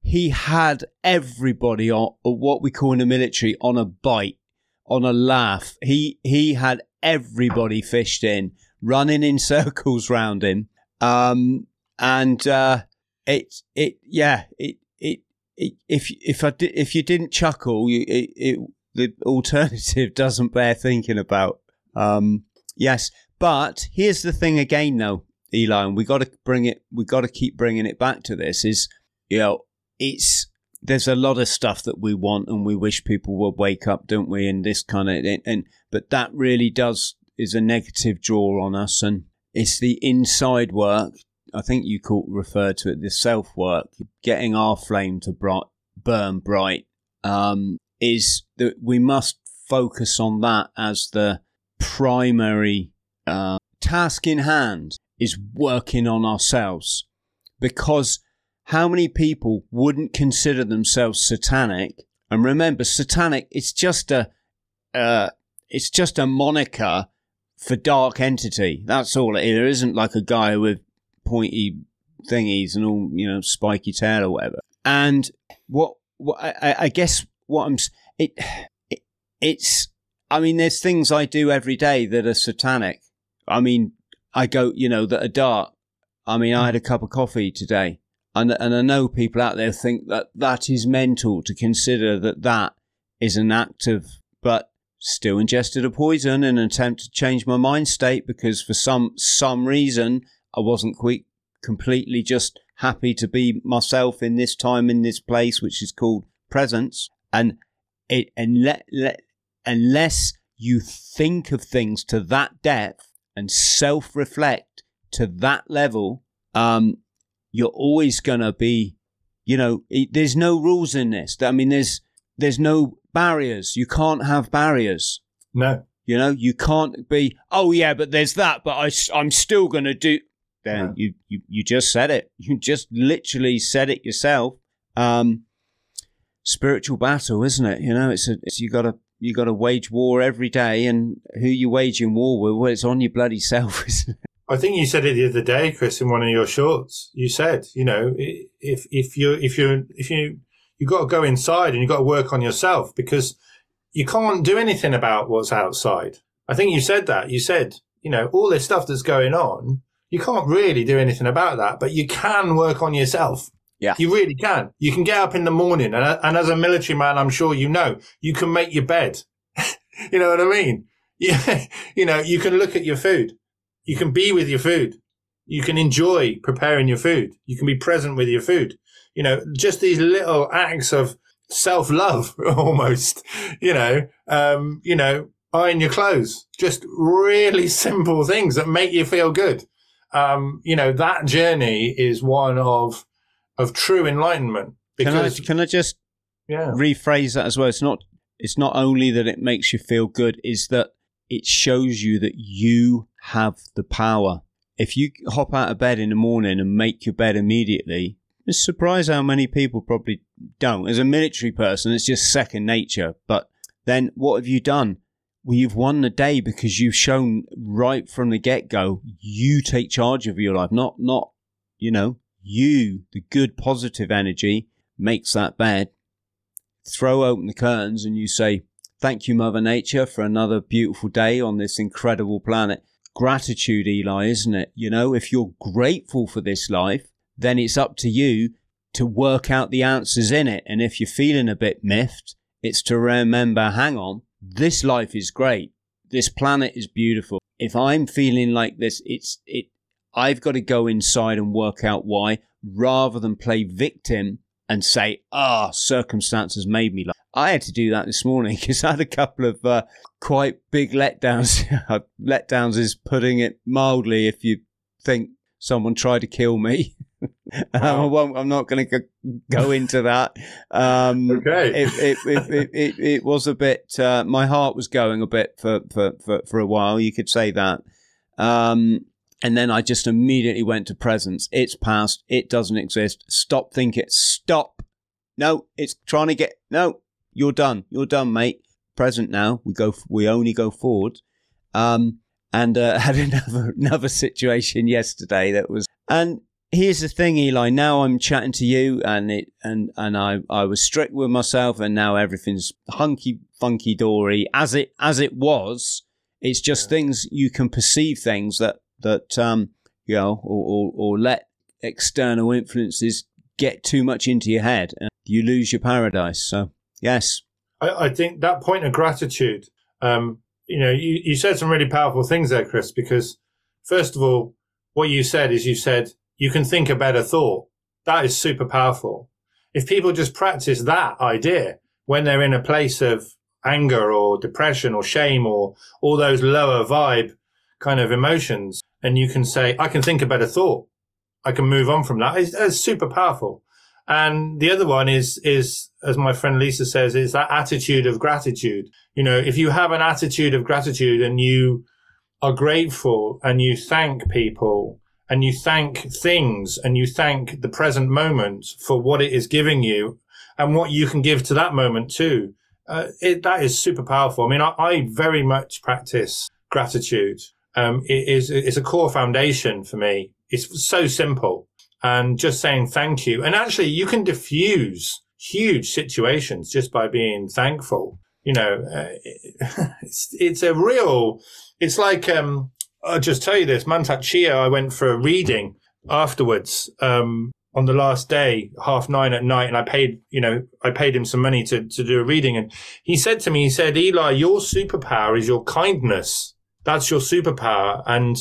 B: he had everybody on what we call in the military on a bite, on a laugh. He he had everybody fished in, running in circles round him. Um, and uh, it it yeah it it, it if if I di- if you didn't chuckle, you, it, it the alternative doesn't bear thinking about. Um, yes, but here's the thing again, though, Eli, and we got to bring it. We got to keep bringing it back to this. Is you know, it's there's a lot of stuff that we want and we wish people would wake up, don't we? And this kind of and, and but that really does is a negative draw on us, and it's the inside work I think you call, referred to it the self work, getting our flame to bright, burn bright, um, is that we must focus on that as the primary uh, task in hand is working on ourselves because how many people wouldn't consider themselves satanic and remember satanic it's just a uh, it's just a moniker for dark entity that's all it is there isn't like a guy with pointy thingies and all, you know, spiky tail or whatever. And what, what I, I guess what I'm, it, it, it's, I mean, there's things I do every day that are satanic. I mean, I go, you know, that are dark. I mean, I mm. had a cup of coffee today, and and I know people out there think that that is mental to consider that that is an act of, but still ingested a poison in an attempt to change my mind state because for some some reason I wasn't quite completely just happy to be myself in this time in this place, which is called presence. And it and let, let unless you think of things to that depth and self reflect to that level, um, you're always gonna be, you know, it, there's no rules in this. I mean, there's there's no barriers. You can't have barriers.
C: No.
B: You know, you can't be, oh yeah, but there's that, but I, I'm still going to do, then yeah. you, you you just said it. You just literally said it yourself. Um, spiritual battle, isn't it? You know, it's a it's, you got to you got to wage war every day, and who you waging war with? Well, it's on your bloody self?
C: I think you said it the other day, Chris, in one of your shorts. You said, you know, if if you if you if you you got to go inside and you got to work on yourself because you can't do anything about what's outside. I think you said that. You said, you know, all this stuff that's going on you can't really do anything about that, but you can work on yourself.
B: Yeah.
C: You really can. You can get up in the morning and, and as a military man, I'm sure you know, you can make your bed. you know what I mean? Yeah. you know, you can look at your food. You can be with your food. You can enjoy preparing your food. You can be present with your food. You know, just these little acts of self love almost, you know, um, you know, iron your clothes, just really simple things that make you feel good um, you know, that journey is one of of true enlightenment.
B: Because, can I, can I just yeah. rephrase that as well? It's not it's not only that it makes you feel good, is that it shows you that you have the power. If you hop out of bed in the morning and make your bed immediately, it's surprised how many people probably don't. As a military person, it's just second nature. But then what have you done? well, you've won the day because you've shown right from the get go you take charge of your life, not not you know you the good positive energy makes that bed. throw open the curtains and you say, Thank you, Mother Nature, for another beautiful day on this incredible planet. Gratitude, Eli, isn't it? You know, if you're grateful for this life, then it's up to you to work out the answers in it. And if you're feeling a bit miffed, it's to remember, hang on, this life is great. This planet is beautiful. If I'm feeling like this, it's, it, I've got to go inside and work out why rather than play victim and say, ah, oh, circumstances made me like. I had to do that this morning because I had a couple of uh, quite big letdowns. letdowns is putting it mildly. If you think someone tried to kill me, wow. I won't, I'm not going to go into that. Um,
C: okay.
B: It, it, it, it, it, was a bit. Uh, my heart was going a bit for, for, for, for a while. You could say that. Um, and then I just immediately went to presence. It's past. It doesn't exist. Stop thinking. Stop. No, it's trying to get. No, you're done. You're done, mate. Present now. We go. We only go forward. Um, and uh, had another another situation yesterday that was. And here's the thing, Eli. Now I'm chatting to you, and it and and I I was strict with myself, and now everything's hunky funky dory as it as it was. It's just yeah. things you can perceive things that that um, you know, or, or, or let external influences get too much into your head, and you lose your paradise. So yes,
C: I, I think that point of gratitude. Um, you know, you, you said some really powerful things there, Chris. Because first of all, what you said is you said you can think a better thought. That is super powerful. If people just practice that idea when they're in a place of anger or depression or shame or all those lower vibe kind of emotions, and you can say, I can think a better thought. I can move on from that. It's, it's super powerful. And the other one is, is, as my friend Lisa says, is that attitude of gratitude. You know, if you have an attitude of gratitude and you are grateful and you thank people and you thank things and you thank the present moment for what it is giving you and what you can give to that moment too, uh, it, that is super powerful. I mean, I, I very much practice gratitude um, it is it's a core foundation for me. It's so simple, and just saying thank you. And actually, you can diffuse huge situations just by being thankful. You know, uh, it's it's a real. It's like um, I'll just tell you this. Mantak Chia, I went for a reading afterwards. Um, on the last day, half nine at night, and I paid, you know, I paid him some money to, to do a reading. And he said to me, he said, Eli, your superpower is your kindness. That's your superpower. And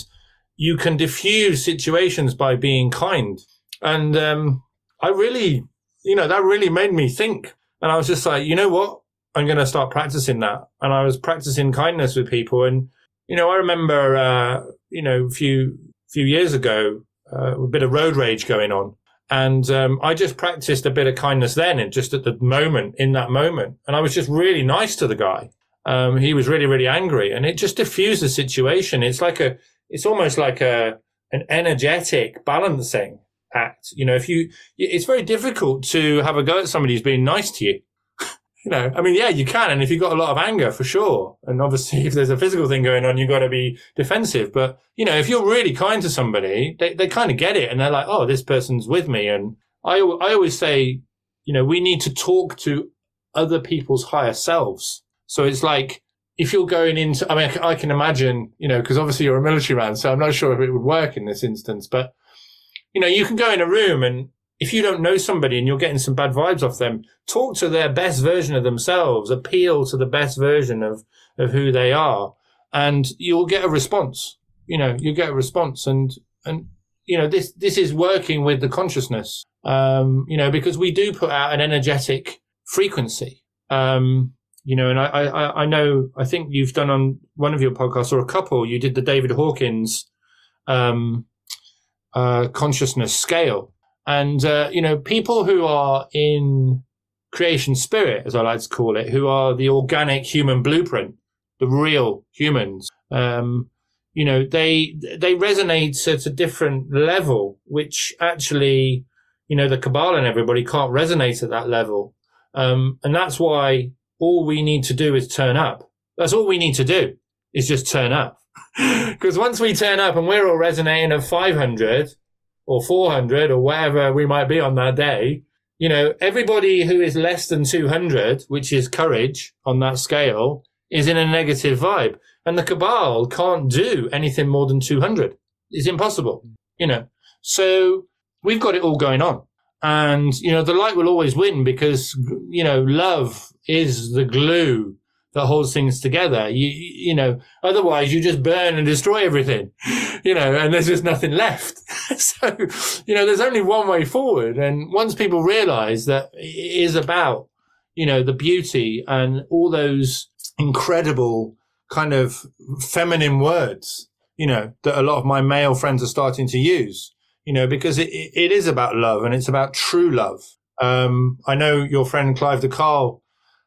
C: you can diffuse situations by being kind. And um, I really, you know, that really made me think. And I was just like, you know what? I'm going to start practicing that. And I was practicing kindness with people. And, you know, I remember, uh, you know, a few, few years ago, uh, a bit of road rage going on. And um, I just practiced a bit of kindness then, and just at the moment, in that moment. And I was just really nice to the guy um, he was really, really angry and it just diffused the situation. It's like a, it's almost like a, an energetic balancing act. You know, if you, it's very difficult to have a go at somebody who's being nice to you. you know, I mean, yeah, you can. And if you've got a lot of anger, for sure. And obviously, if there's a physical thing going on, you've got to be defensive. But, you know, if you're really kind to somebody, they, they kind of get it and they're like, oh, this person's with me. And I, I always say, you know, we need to talk to other people's higher selves so it's like, if you're going into, I mean, I can imagine, you know, because obviously you're a military man, so I'm not sure if it would work in this instance, but, you know, you can go in a room and if you don't know somebody and you're getting some bad vibes off them, talk to their best version of themselves, appeal to the best version of, of who they are, and you'll get a response. You know, you get a response and, and, you know, this, this is working with the consciousness, um, you know, because we do put out an energetic frequency. Um, you know, and I, I, I know, I think you've done on one of your podcasts or a couple, you did the David Hawkins, um, uh, consciousness scale. And, uh, you know, people who are in creation spirit, as I like to call it, who are the organic human blueprint, the real humans, um, you know, they, they resonate at a different level, which actually, you know, the Kabbalah and everybody can't resonate at that level. Um, and that's why all we need to do is turn up. That's all we need to do is just turn up. Because once we turn up and we're all resonating at 500 or 400 or whatever we might be on that day, You know, everybody who is less than 200, which is courage on that scale, is in a negative vibe. And the cabal can't do anything more than 200. It's impossible, you know. So we've got it all going on. And, you know, the light will always win because, you know, love is the glue that holds things together. You, you know, otherwise you just burn and destroy everything, you know, and there's just nothing left. so, you know, there's only one way forward. And once people realize that it is about, you know, the beauty and all those incredible kind of feminine words, you know, that a lot of my male friends are starting to use, you know, because it, it is about love and it's about true love. Um, I know your friend Clive de Carle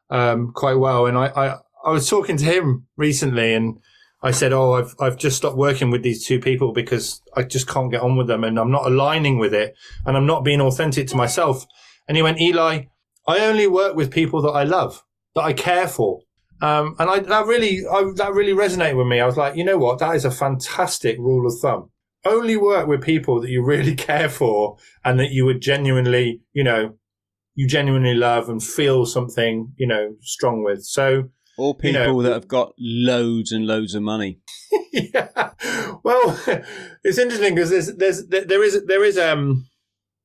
C: um, quite well. And I, I, I was talking to him recently and I said, Oh, I've, I've just stopped working with these two people because I just can't get on with them and I'm not aligning with it and I'm not being authentic to myself. And he went, Eli, I only work with people that I love, that I care for. Um, and I, that really, I, that really resonated with me. I was like, you know what? That is a fantastic rule of thumb. Only work with people that you really care for and that you would genuinely, you know, you genuinely love and feel something, you know, strong with. So,
B: or people you know, that have got loads and loads of money.
C: yeah. Well, it's interesting because there's, there's, there is, there is, um,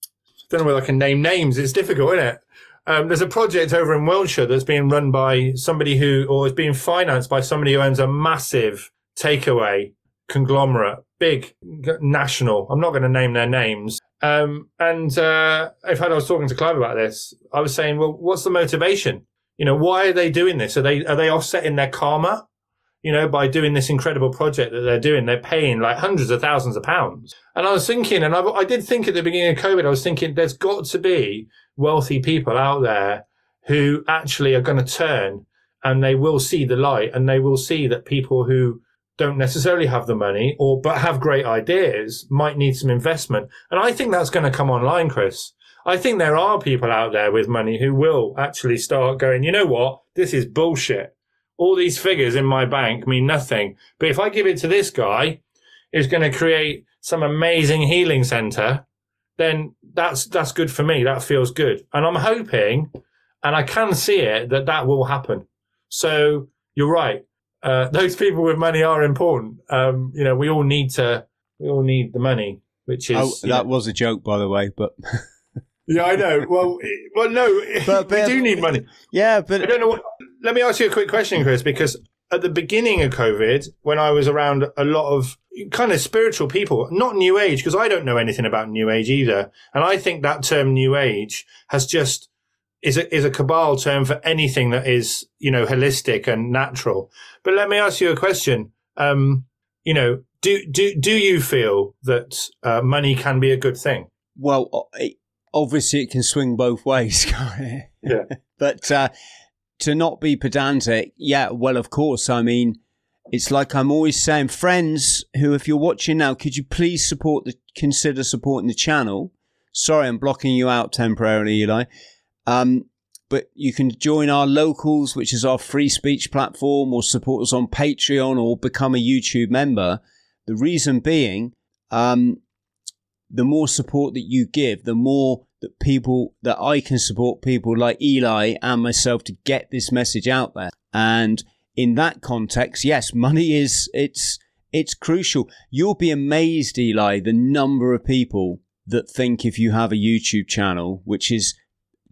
C: I don't know whether I can name names. It's difficult, isn't it? Um, there's a project over in Wiltshire that's being run by somebody who, or is being financed by somebody who owns a massive takeaway conglomerate, big national. I'm not going to name their names, um, and uh, in fact, I was talking to Clive about this. I was saying, well, what's the motivation? You know, why are they doing this? Are they are they offsetting their karma? You know, by doing this incredible project that they're doing, they're paying like hundreds of thousands of pounds. And I was thinking, and I, I did think at the beginning of COVID, I was thinking, there's got to be wealthy people out there who actually are going to turn and they will see the light and they will see that people who don't necessarily have the money or but have great ideas might need some investment. And I think that's going to come online, Chris. I think there are people out there with money who will actually start going, you know what? This is bullshit. All these figures in my bank mean nothing. But if I give it to this guy who's going to create some amazing healing center, then that's, that's good for me. That feels good. And I'm hoping, and I can see it, that that will happen. So you're right uh, those people with money are important. Um, you know, we all need to, we all need the money, which is.
B: Oh, that
C: know.
B: was a joke, by the way, but.
C: yeah, I know. Well, well, no, but, but, we do need money.
B: Yeah, but
C: I don't know. What, let me ask you a quick question, Chris, because at the beginning of COVID, when I was around a lot of kind of spiritual people, not New Age, because I don't know anything about New Age either, and I think that term New Age has just is a, is a cabal term for anything that is, you know, holistic and natural. But let me ask you a question. Um, you know, do, do, do you feel that uh, money can be a good thing?
B: Well, obviously it can swing both ways.
C: yeah.
B: but, uh, to not be pedantic, yeah, well, of course. I mean, it's like I'm always saying, friends who, if you're watching now, could you please support the, consider supporting the channel? Sorry, I'm blocking you out temporarily, Eli. Um, but you can join our locals, which is our free speech platform, or support us on Patreon or become a YouTube member. The reason being, um, the more support that you give, the more that people that I can support people like Eli and myself to get this message out there. And in that context, yes, money is it's it's crucial. You'll be amazed, Eli, the number of people that think if you have a YouTube channel, which is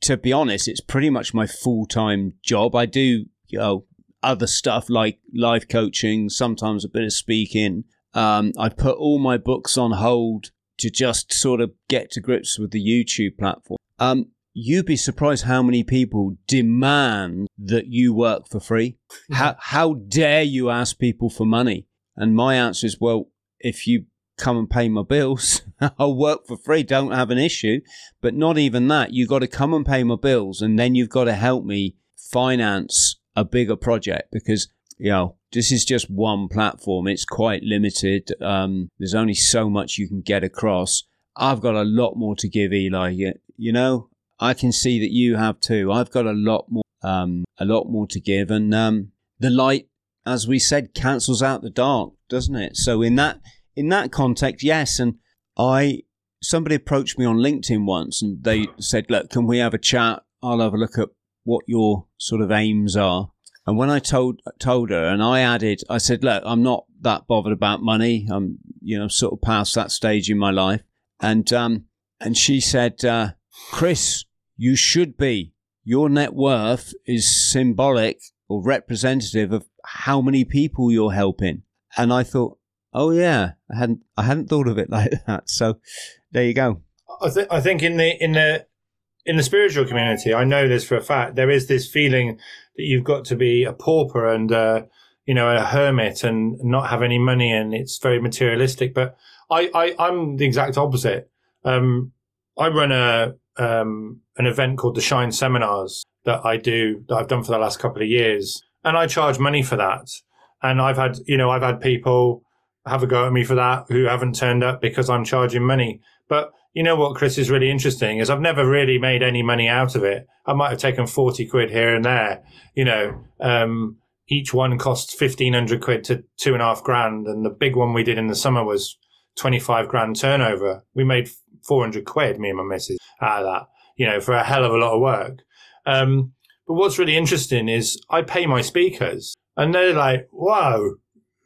B: to be honest, it's pretty much my full time job. I do, you know, other stuff like life coaching, sometimes a bit of speaking. Um, I put all my books on hold to just sort of get to grips with the YouTube platform. Um, you'd be surprised how many people demand that you work for free. How, how dare you ask people for money? And my answer is, well, if you come and pay my bills. I'll work for free, don't have an issue. But not even that. You've got to come and pay my bills, and then you've got to help me finance a bigger project because, you know, this is just one platform. It's quite limited. Um, there's only so much you can get across. I've got a lot more to give, Eli. You know, I can see that you have too. I've got a lot more, um, a lot more to give, and um, the light, as we said, cancels out the dark, doesn't it? So in that in that context, yes. And I somebody approached me on LinkedIn once and they said, "Look, can we have a chat? I'll have a look at what your sort of aims are." And when I told told her, and I added, I said, "Look, I'm not that bothered about money. I'm, you know, sort of past that stage in my life." And um, and she said, uh, "Chris, you should be. Your net worth is symbolic or representative of how many people you're helping." And I thought, "Oh yeah, I hadn't I hadn't thought of it like that." So there you go.
C: I, th- I think in the in the in the spiritual community, I know this for a fact. There is this feeling that you've got to be a pauper and uh, you know a hermit and not have any money, and it's very materialistic. But I, I I'm the exact opposite. Um, I run a um, an event called the Shine Seminars that I do that I've done for the last couple of years, and I charge money for that. And I've had you know I've had people have a go at me for that who haven't turned up because I'm charging money. But you know what, Chris, is really interesting is I've never really made any money out of it. I might have taken 40 quid here and there. You know, um, each one costs 1500 quid to two and a half grand. And the big one we did in the summer was 25 grand turnover. We made 400 quid, me and my missus, out of that, you know, for a hell of a lot of work. Um, but what's really interesting is I pay my speakers and they're like, wow,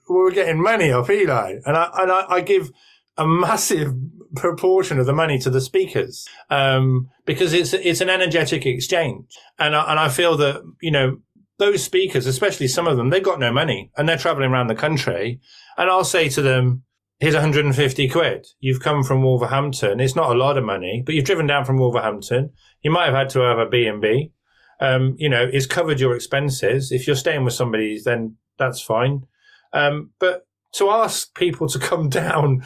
C: we're getting money off Eli. And I, and I, I give a massive proportion of the money to the speakers um, because it's it's an energetic exchange, and I, and I feel that you know those speakers, especially some of them, they've got no money and they're traveling around the country, and I'll say to them, "Here's 150 quid. You've come from Wolverhampton. It's not a lot of money, but you've driven down from Wolverhampton. You might have had to have a B and B. Um, you know, it's covered your expenses. If you're staying with somebody, then that's fine. Um, but to ask people to come down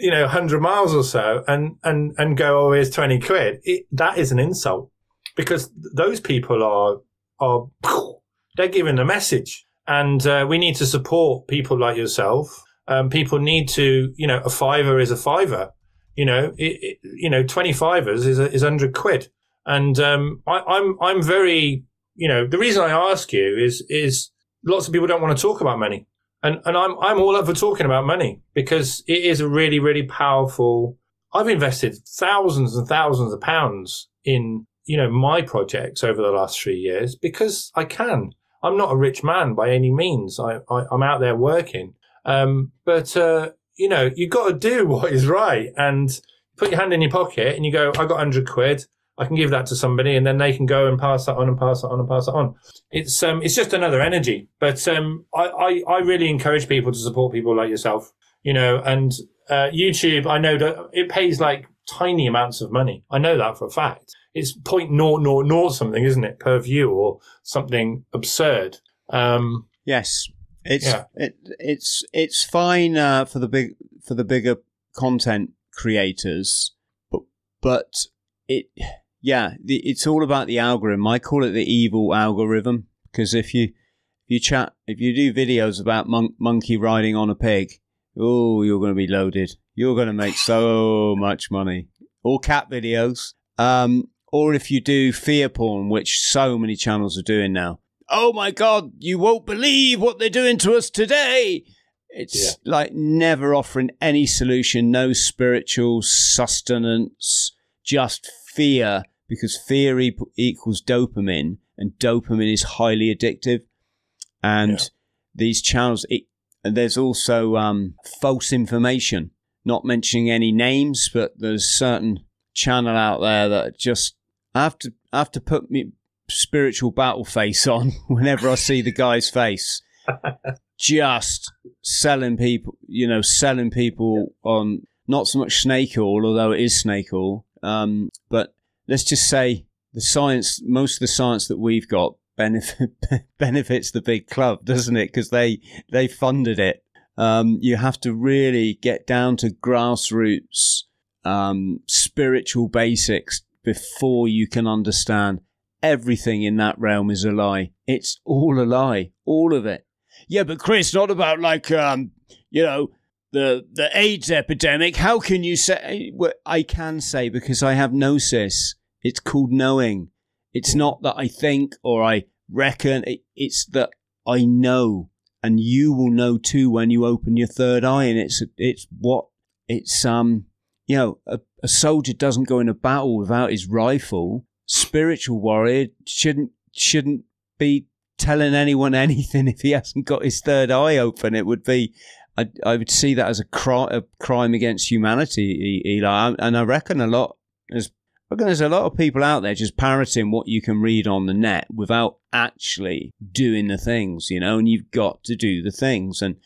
C: you know, 100 miles or so and, and, and go, oh, here's 20 quid. It, that is an insult because those people are, are, they're giving a message. And uh, we need to support people like yourself. Um, people need to, you know, a fiver is a fiver. You know, it, it, you know, 25ers is, a, is 100 quid. And um, I, I'm, I'm very, you know, the reason I ask you is, is lots of people don't want to talk about money. And and I'm I'm all up for talking about money because it is a really really powerful. I've invested thousands and thousands of pounds in you know my projects over the last three years because I can. I'm not a rich man by any means. I, I am out there working, um, but uh, you know you've got to do what is right and put your hand in your pocket and you go. I got hundred quid. I can give that to somebody and then they can go and pass that on and pass that on and pass it on. It's um it's just another energy. But um I, I, I really encourage people to support people like yourself, you know, and uh, YouTube, I know that it pays like tiny amounts of money. I know that for a fact. It's point naught naught naught something, isn't it, per view or something absurd. Um
B: Yes. It's yeah. it, it's it's fine uh, for the big for the bigger content creators, but but it yeah, the, it's all about the algorithm. I call it the evil algorithm because if you if you chat if you do videos about mon- monkey riding on a pig, oh, you're going to be loaded. You're going to make so much money. Or cat videos, um, or if you do fear porn, which so many channels are doing now. Oh my God, you won't believe what they're doing to us today. It's yeah. like never offering any solution, no spiritual sustenance, just fear because fear equals dopamine, and dopamine is highly addictive. And yeah. these channels, it, there's also um, false information. Not mentioning any names, but there's certain channel out there that just I have to I have to put me spiritual battle face on whenever I see the guy's face. just selling people, you know, selling people on not so much snake oil, although it is snake oil, um, but let's just say the science, most of the science that we've got benefit, benefits the big club, doesn't it? Because they they funded it. Um, you have to really get down to grassroots um, spiritual basics before you can understand everything in that realm is a lie. It's all a lie, all of it. Yeah, but Chris, not about like um, you know the the AIDS epidemic. How can you say? Well, I can say because I have gnosis. It's called knowing. It's not that I think or I reckon. It, it's that I know, and you will know too when you open your third eye. And it's it's what it's um you know, a, a soldier doesn't go in a battle without his rifle. Spiritual warrior shouldn't shouldn't be telling anyone anything if he hasn't got his third eye open. It would be, I, I would see that as a, cri- a crime against humanity, Eli. And I reckon a lot, there's, I there's a lot of people out there just parroting what you can read on the net without actually doing the things, you know, and you've got to do the things. And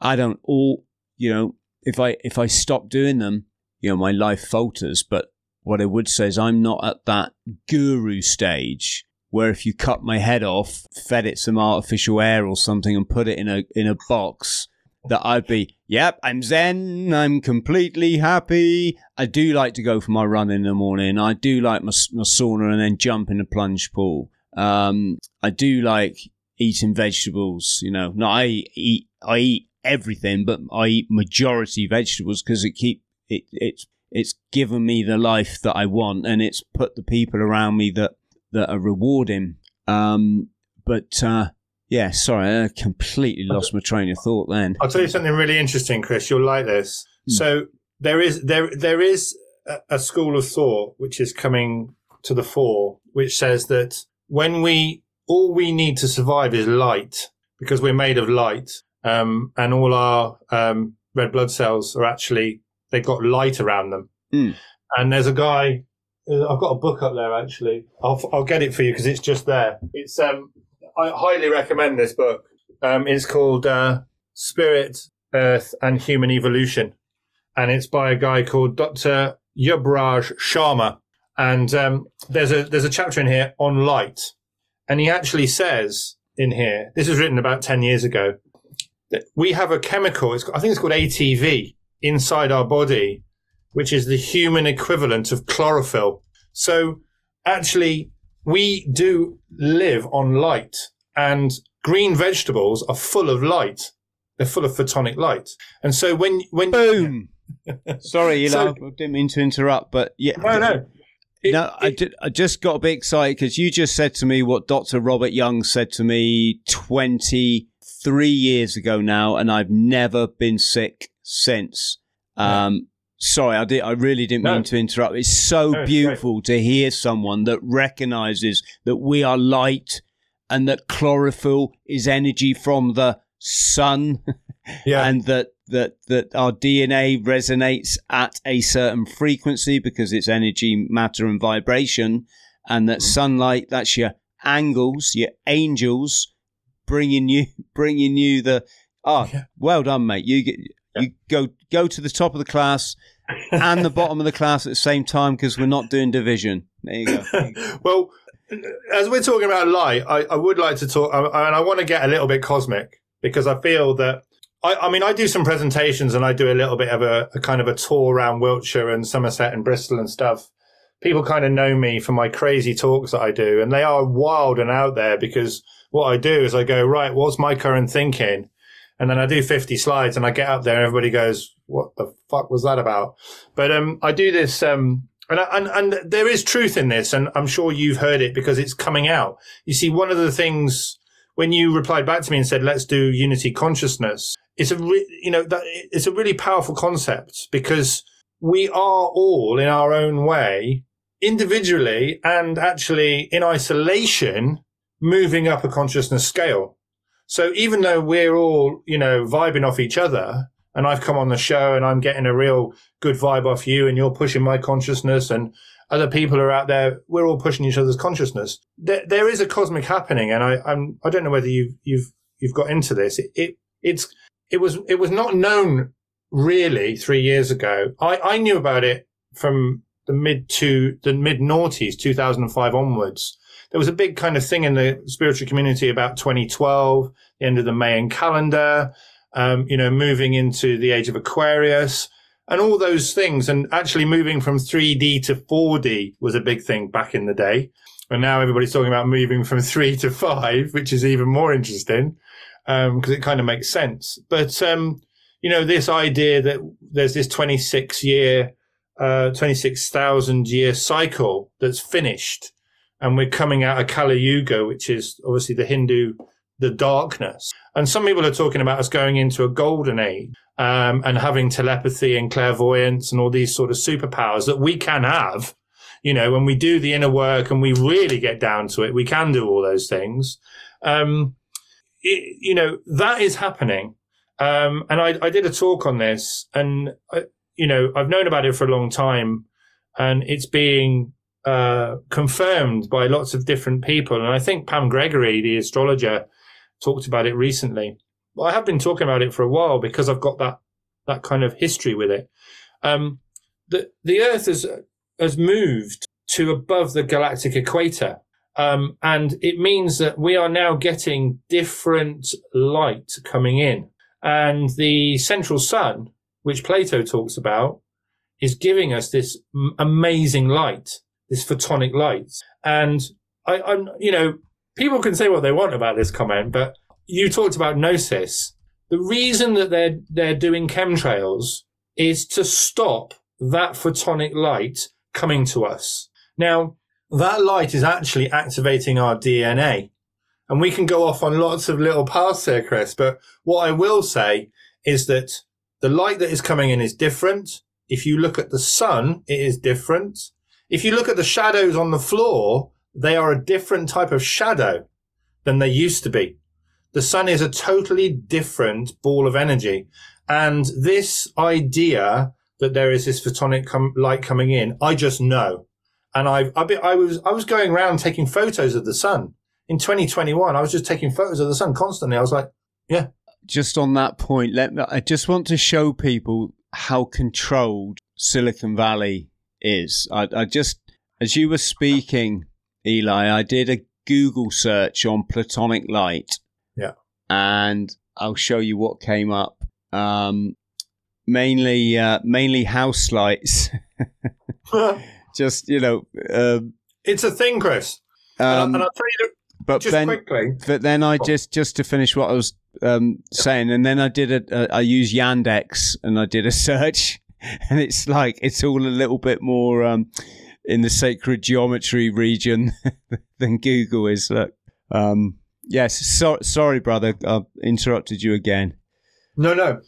B: I don't all, you know, if I, if I stop doing them, you know, my life falters. But what I would say is I'm not at that guru stage where if you cut my head off, fed it some artificial air or something, and put it in a in a box, that I'd be, yep, I'm zen, I'm completely happy. I do like to go for my run in the morning. I do like my, my sauna and then jump in the plunge pool. Um, I do like eating vegetables. You know, no, I eat I eat everything, but I eat majority vegetables because it keep it it's it's given me the life that I want, and it's put the people around me that that are rewarding. Um, but uh, yeah, sorry, I completely lost my train of thought. Then
C: I'll tell you something really interesting, Chris. You'll like this. Hmm. So there is there there is a, a school of thought which is coming to the fore, which says that when we all we need to survive is light because we're made of light, um, and all our um, red blood cells are actually they've got light around them. Mm. And there's a guy uh, I've got a book up there actually. I'll I'll get it for you because it's just there. It's um I highly recommend this book. Um, it's called uh, Spirit, Earth, and Human Evolution, and it's by a guy called Dr. Yuvraj Sharma. And um, there's a there's a chapter in here on light, and he actually says in here this was written about ten years ago that we have a chemical. I think it's called ATV inside our body which is the human equivalent of chlorophyll. So actually, we do live on light and green vegetables are full of light. They're full of photonic light. And so when, when,
B: boom. Sorry, Eli, so, I didn't mean to interrupt, but yeah.
C: No, no.
B: It, no, it, I, did, I just got a bit excited because you just said to me what Dr. Robert Young said to me 23 years ago now, and I've never been sick since. Um, Sorry, I did. I really didn't no. mean to interrupt. It's so no, beautiful to hear someone that recognizes that we are light and that chlorophyll is energy from the sun, yeah. and that that that our DNA resonates at a certain frequency because it's energy, matter, and vibration, and that mm. sunlight that's your angles, your angels, bringing you bringing you the. Oh, yeah. well done, mate. You get you go go to the top of the class and the bottom of the class at the same time because we're not doing division. There you go.
C: well, as we're talking about light, I, I would like to talk, uh, and I want to get a little bit cosmic because I feel that. I, I mean, I do some presentations and I do a little bit of a, a kind of a tour around Wiltshire and Somerset and Bristol and stuff. People kind of know me for my crazy talks that I do, and they are wild and out there because what I do is I go, right, what's my current thinking? And then I do 50 slides and I get up there and everybody goes, what the fuck was that about? But, um, I do this, um, and, and, and there is truth in this, and I'm sure you've heard it because it's coming out. You see, one of the things when you replied back to me and said, let's do unity consciousness, it's a, re- you know, that it's a really powerful concept because we are all in our own way, individually and actually in isolation, moving up a consciousness scale. So even though we're all, you know, vibing off each other, and I've come on the show and I'm getting a real good vibe off you, and you're pushing my consciousness, and other people are out there, we're all pushing each other's consciousness. There, there is a cosmic happening, and I, I'm, I don't know whether you've, you've, you've got into this. It, it, it's, it was, it was not known really three years ago. I, I knew about it from the mid to the mid noughties, 2005 onwards there was a big kind of thing in the spiritual community about 2012, the end of the Mayan calendar, um, you know, moving into the age of Aquarius and all those things. And actually moving from 3D to 4D was a big thing back in the day. And now everybody's talking about moving from three to five, which is even more interesting because um, it kind of makes sense. But, um, you know, this idea that there's this 26 year, uh, 26,000 year cycle that's finished and we're coming out of Kali Yuga, which is obviously the Hindu the darkness. And some people are talking about us going into a golden age um, and having telepathy and clairvoyance and all these sort of superpowers that we can have. You know, when we do the inner work and we really get down to it, we can do all those things. Um, it, you know, that is happening. Um, and I, I, did a talk on this and, I, you know, I've known about it for a long time and it's being uh, confirmed by lots of different people. And I think Pam Gregory, the astrologer, talked about it recently. Well, I have been talking about it for a while because I've got that that kind of history with it. Um, the the Earth has has moved to above the galactic equator, um, and it means that we are now getting different light coming in, and the central sun, which Plato talks about, is giving us this amazing light, this photonic light, and I, I'm you know people can say what they want about this comment, but you talked about gnosis. The reason that they're they're doing chemtrails is to stop that photonic light coming to us. Now, that light is actually activating our DNA. And we can go off on lots of little paths here, Chris. But what I will say is that the light that is coming in is different. If you look at the sun, it is different. If you look at the shadows on the floor, they are a different type of shadow than they used to be. The sun is a totally different ball of energy. And this idea that there is this photonic com- light coming in, I just know. And I've, been, I was, I was going around taking photos of the sun in 2021. I was just taking photos of the sun constantly. I was like, yeah.
B: Just on that point, let me, I just want to show people how controlled Silicon Valley is. I, I just, as you were speaking, Eli, I did a Google search on platonic light.
C: Yeah.
B: And I'll show you what came up. Um, mainly, uh, mainly house lights. Just you know, um,
C: it's a thing, Chris. Um, and, I'll tell you, but just
B: then,
C: quickly.
B: But then I just just to finish what I was um, saying, and then I did a, a I use Yandex and I did a search, and it's like it's all a little bit more um, in the sacred geometry region than Google is. Look, um, yes, so, sorry, brother, I interrupted you again.
C: No, no.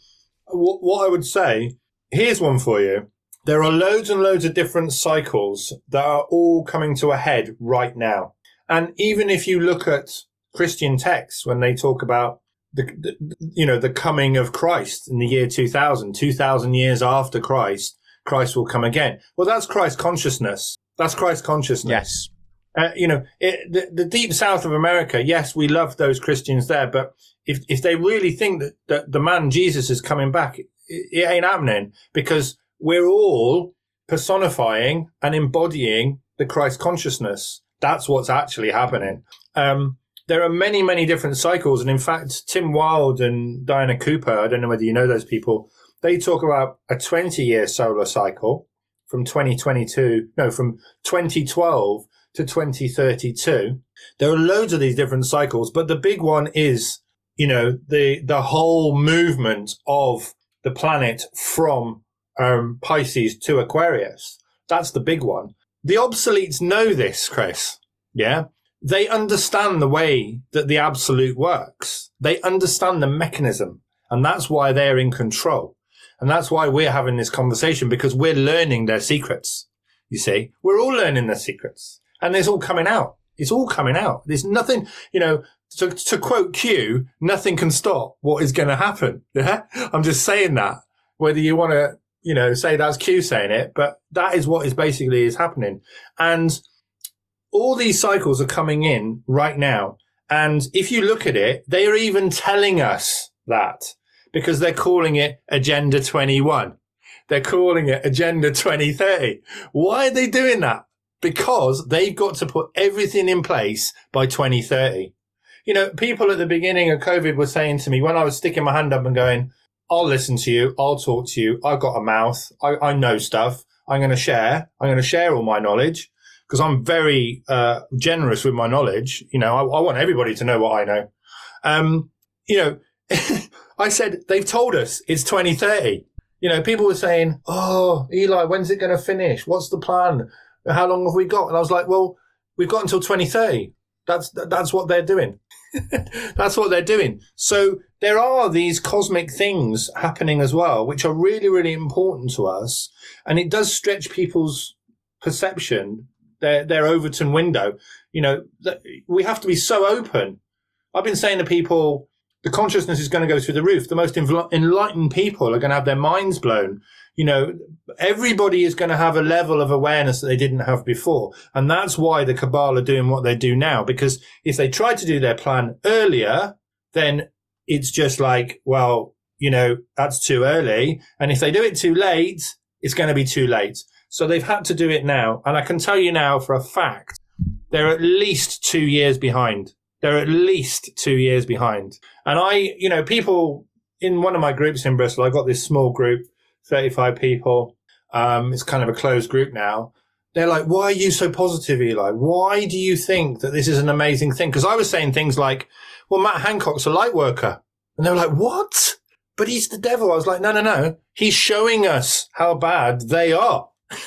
C: W- what I would say, here's one for you. There are loads and loads of different cycles that are all coming to a head right now. And even if you look at Christian texts, when they talk about the, the, you know, the coming of Christ in the year 2000, 2000 years after Christ, Christ will come again. Well, that's Christ consciousness. That's Christ consciousness.
B: Yes.
C: Uh, you know, it, the, the, deep south of America, yes, we love those Christians there, but if, if they really think that, that the man Jesus is coming back, it, it ain't happening because we're all personifying and embodying the Christ consciousness. That's what's actually happening. Um, there are many, many different cycles. And in fact, Tim Whild and Diana Cooper, I don't know whether you know those people, they talk about a 20 year solar cycle from 2022, no, from 2012 to 2032. There are loads of these different cycles, but the big one is, you know, the, the whole movement of the planet from um, Pisces to Aquarius. That's the big one. The obsoletes know this, Chris. Yeah. They understand the way that the absolute works. They understand the mechanism. And that's why they're in control. And that's why we're having this conversation because we're learning their secrets. You see, we're all learning their secrets and it's all coming out. It's all coming out. There's nothing, you know, to, to quote Q, nothing can stop what is going to happen. Yeah. I'm just saying that whether you want to you know, say that's Q saying it, but that is what is basically is happening. And all these cycles are coming in right now. And if you look at it, they are even telling us that because they're calling it Agenda 21. They're calling it Agenda 2030. Why are they doing that? Because they've got to put everything in place by 2030. You know, people at the beginning of COVID were saying to me when I was sticking my hand up and going, I'll listen to you. I'll talk to you. I've got a mouth. I, I know stuff. I'm going to share. I'm going to share all my knowledge because I'm very uh, generous with my knowledge. You know, I, I, want everybody to know what I know. Um, you know, I said they've told us it's 2030. You know, people were saying, "Oh, Eli, when's it going to finish? What's the plan? How long have we got?" And I was like, "Well, we've got until 2030. That's that's what they're doing. that's what they're doing. So there are these cosmic things happening as well, which are really, really important to us, and it does stretch people's perception, their their Overton window. You know, we have to be so open. I've been saying to people, the consciousness is going to go through the roof. The most enlightened people are going to have their minds blown. You know, everybody is going to have a level of awareness that they didn't have before. And that's why the Cabal are doing what they do now. Because if they tried to do their plan earlier, then it's just like, well, you know, that's too early. And if they do it too late, it's going to be too late. So they've had to do it now. And I can tell you now for a fact, they're at least two years behind. They're at least two years behind. And I, you know, people in one of my groups in Bristol, I got this small group, 35 people. Um, it's kind of a closed group now. They're like, why are you so positive, Eli? Why do you think that this is an amazing thing? Because I was saying things like, well, Matt Hancock's a light worker. And they were like, what? But he's the devil. I was like, no, no, no. He's showing us how bad they are.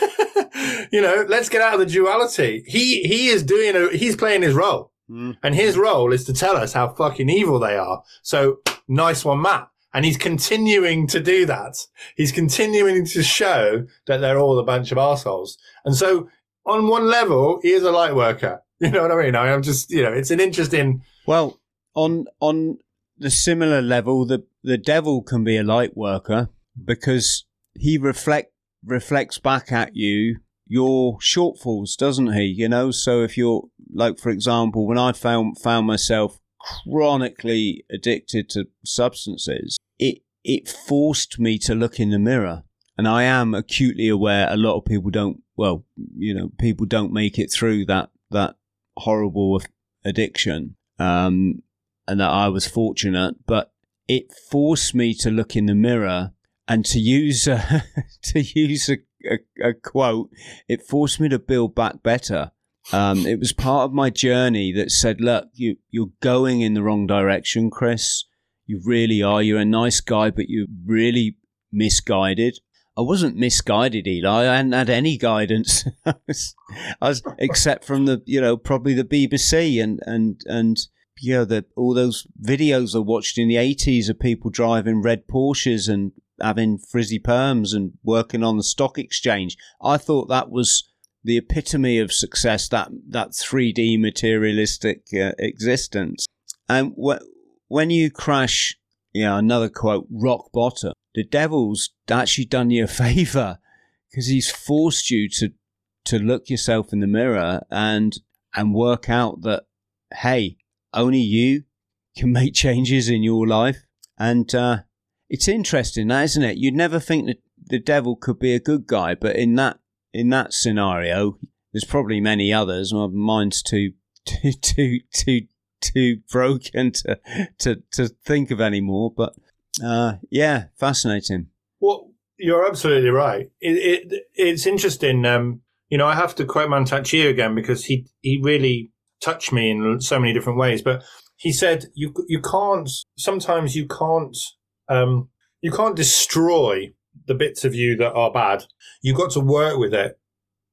C: you know, let's get out of the duality. He, he is doing a, he's playing his role. Mm. And his role is to tell us how fucking evil they are. So nice one, Matt. And he's continuing to do that. He's continuing to show that they're all a bunch of assholes. And so on one level, he is a light worker. You know what I mean? I am just, you know, it's an interesting.
B: Well, on, on the similar level, the, the devil can be a light worker because he reflect, reflects back at you your shortfalls, doesn't he? You know, so if you're like, for example, when I found found myself chronically addicted to substances, it it forced me to look in the mirror. And I am acutely aware a lot of people don't well, you know, people don't make it through that that horrible addiction. Um, and that I was fortunate, but it forced me to look in the mirror and to use a, to use a a, a quote, it forced me to build back better. Um, it was part of my journey that said, look, you, you're going in the wrong direction, Chris. You really are. You're a nice guy, but you're really misguided. I wasn't misguided, Eli. I hadn't had any guidance, I, was, except from the, you know, probably the BBC and and and you know, the, all those videos I watched in the eighties of people driving red Porsches and having frizzy perms and working on the stock exchange. I thought that was the epitome of success that that 3D materialistic uh, existence. And wh- when you crash, you know, another quote, rock bottom, the devil's actually done you a favor because he's forced you to to look yourself in the mirror and and work out that hey, only you can make changes in your life and uh, it's interesting, isn't it? You'd never think that the devil could be a good guy, but in that in that scenario, there's probably many others. My mind's too too too too too broken to to to think of any more. But uh, yeah, fascinating.
C: Well, you're absolutely right. It, it it's interesting. Um, you know, I have to quote Mantak again because he he really touched me in so many different ways. But he said you you can't sometimes you can't um, you can't destroy the bits of you that are bad. You've got to work with it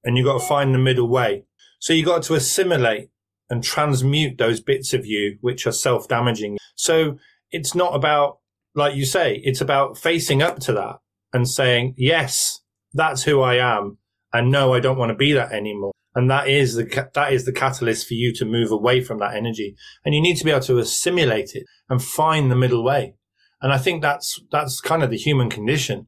C: and you've got to find the middle way. So you've got to assimilate and transmute those bits of you which are self damaging. So it's not about, like you say, it's about facing up to that and saying, yes, that's who I am. And no, I don't want to be that anymore. And that is the, that is the catalyst for you to move away from that energy. And you need to be able to assimilate it and find the middle way. And I think that's, that's kind of the human condition,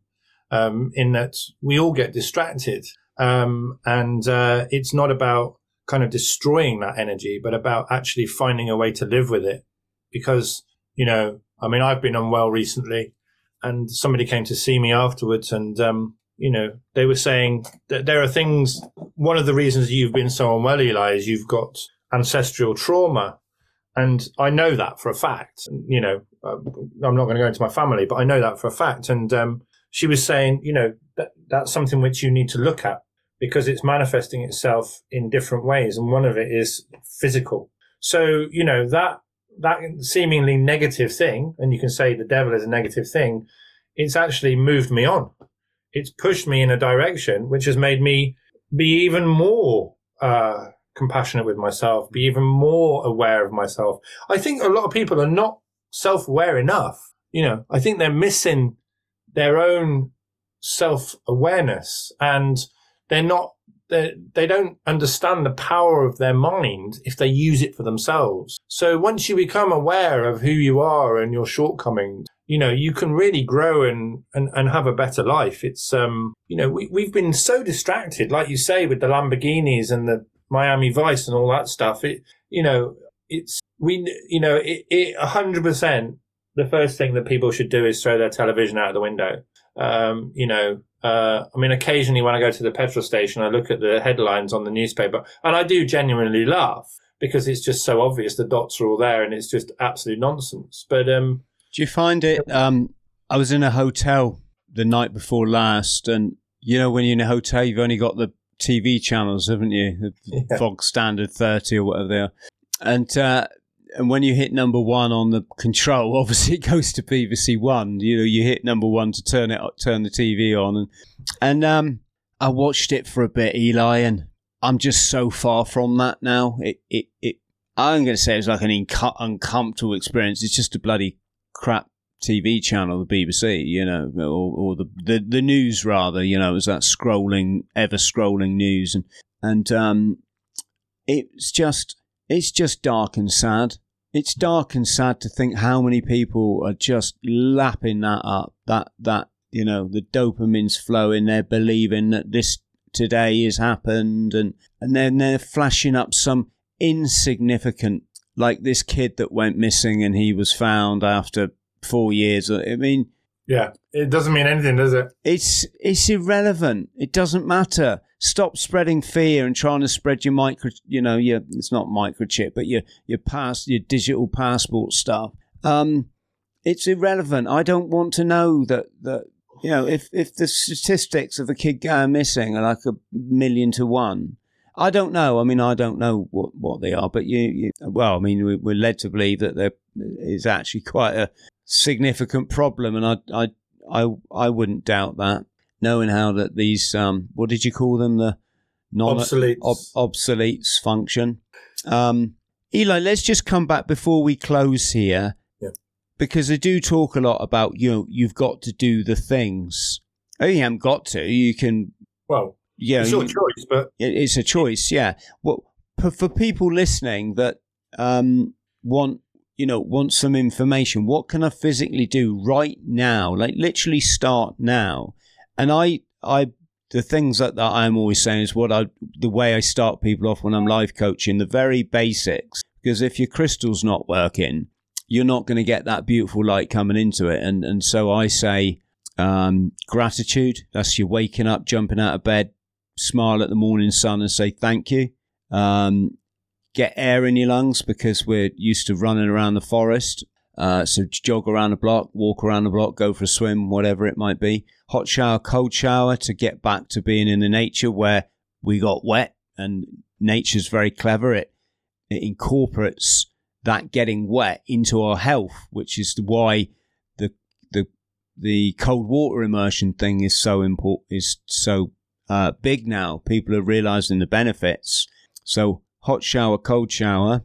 C: um, in that we all get distracted. Um, and, uh, it's not about kind of destroying that energy, but about actually finding a way to live with it. Because, you know, I mean, I've been unwell recently and somebody came to see me afterwards and, um, you know, they were saying that there are things, one of the reasons you've been so unwell, Eli, is you've got ancestral trauma. And I know that for a fact. You know, uh, I'm not going to go into my family, but I know that for a fact. And um, she was saying, you know, that that's something which you need to look at because it's manifesting itself in different ways, and one of it is physical. So, you know, that that seemingly negative thing, and you can say the devil is a negative thing, it's actually moved me on. It's pushed me in a direction which has made me be even more uh, compassionate with myself, be even more aware of myself. I think a lot of people are not self aware enough. You know, I think they're missing their own self awareness and they're not they, they don't understand the power of their mind if they use it for themselves. So once you become aware of who you are and your shortcomings, you know, you can really grow and, and, and have a better life. It's, um, you know, we, we've been so distracted, like you say, with the Lamborghinis and the Miami Vice and all that stuff. It, you know, it's, we, you know, it, it 100%, the first thing that people should do is throw their television out of the window. Um, you know, uh, I mean, occasionally when I go to the petrol station, I look at the headlines on the newspaper and I do genuinely laugh because it's just so obvious the dots are all there and it's just absolute nonsense. But, um,
B: do you find it? Um, I was in a hotel the night before last and, you know, when you're in a hotel, you've only got the TV channels, haven't you? The yeah. Fog Standard 30 or whatever they are. And, uh, and when you hit number one on the control, obviously it goes to BBC One. You know, you hit number one to turn it, turn the TV on, and and um, I watched it for a bit, Eli, and I'm just so far from that now. It it it. I'm going to say it's like an uncomfortable experience. It's just a bloody crap TV channel, the BBC, you know, or, or the, the the news rather. You know, it's that scrolling, ever scrolling news, and and um, it's just it's just dark and sad. It's dark and sad to think how many people are just lapping that up. That that you know the dopamine's flowing. They're believing that this today has happened, and and then they're flashing up some insignificant, like this kid that went missing and he was found after four years. I mean,
C: yeah, it doesn't mean anything, does it?
B: It's it's irrelevant. It doesn't matter stop spreading fear and trying to spread your micro, you know, your it's not microchip, but your your pass, your digital passport stuff. Um, it's irrelevant. I don't want to know that that you know if if the statistics of a kid going missing are like a million to one. I don't know. I mean, I don't know what, what they are, but you, you well, I mean, we, we're led to believe that there is actually quite a significant problem, and I, I, I, I wouldn't doubt that knowing how that these um, what did you call them the
C: non obsoletes ob-
B: obsoletes function. Um, Eli, let's just come back before we close here,
C: yeah.
B: because I do talk a lot about you know you've got to do the things. Oh, you haven't got to. You can.
C: Well, yeah, it's your choice, but
B: it's a choice. Yeah. Well, for, for people listening that um, want you know want some information, what can I physically do right now? Like literally start now and I, I, the things that, that I'm always saying is what I, the way I start people off when I'm life coaching, the very basics. Because if your crystal's not working, you're not going to get that beautiful light coming into it. And and so I say, um, gratitude. That's you waking up, jumping out of bed, smile at the morning sun, and say thank you. Um, get air in your lungs because we're used to running around the forest. Uh, so jog around the block, walk around the block, go for a swim, whatever it might be. Hot shower, cold shower to get back to being in the nature where we got wet and nature's very clever. It, it incorporates that getting wet into our health, which is why the the the cold water immersion thing is so important is so uh, big now. People are realizing the benefits. So hot shower, cold shower.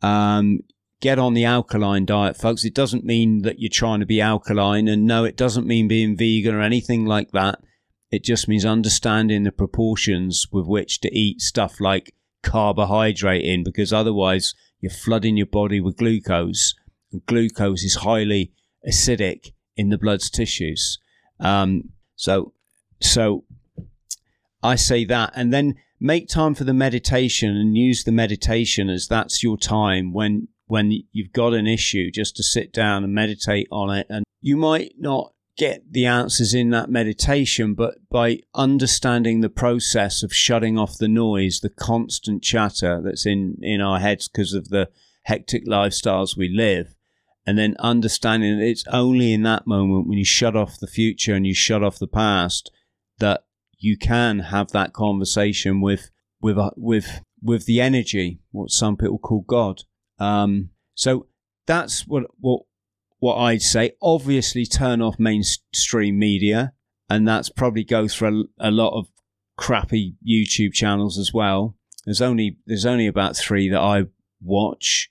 B: Um, get on the alkaline diet, folks. It doesn't mean that you're trying to be alkaline. And no, it doesn't mean being vegan or anything like that. It just means understanding the proportions with which to eat stuff like carbohydrate in, because otherwise you're flooding your body with glucose. And glucose is highly acidic in the blood's tissues. Um, so, so I say that, and then make time for the meditation and use the meditation as that's your time when when you've got an issue just to sit down and meditate on it. And you might not get the answers in that meditation, but by understanding the process of shutting off the noise, the constant chatter that's in, in our heads because of the hectic lifestyles we live, and then understanding that it's only in that moment when you shut off the future and you shut off the past that you can have that conversation with with with with the energy, what some people call God. Um, so that's what what what I'd say. Obviously, turn off mainstream media, and that's probably goes for a, a lot of crappy YouTube channels as well. There's only there's only about three that I watch.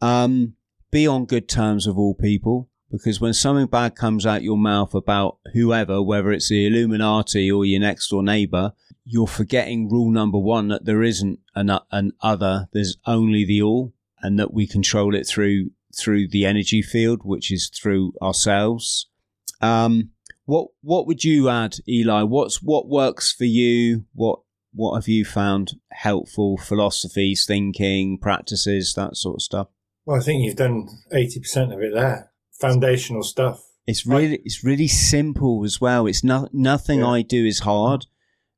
B: Um, be on good terms with all people because when something bad comes out your mouth about whoever, whether it's the Illuminati or your next door neighbor, you're forgetting rule number one that there isn't an, an other. There's only the all, and that we control it through through the energy field, which is through ourselves. Um, what what would you add, Eli? What's what works for you? What what have you found helpful? Philosophies, thinking, practices, that sort of stuff.
C: Well, I think you've done eighty percent of it there. Foundational stuff.
B: It's really it's really simple as well. It's not nothing yeah. I do is hard,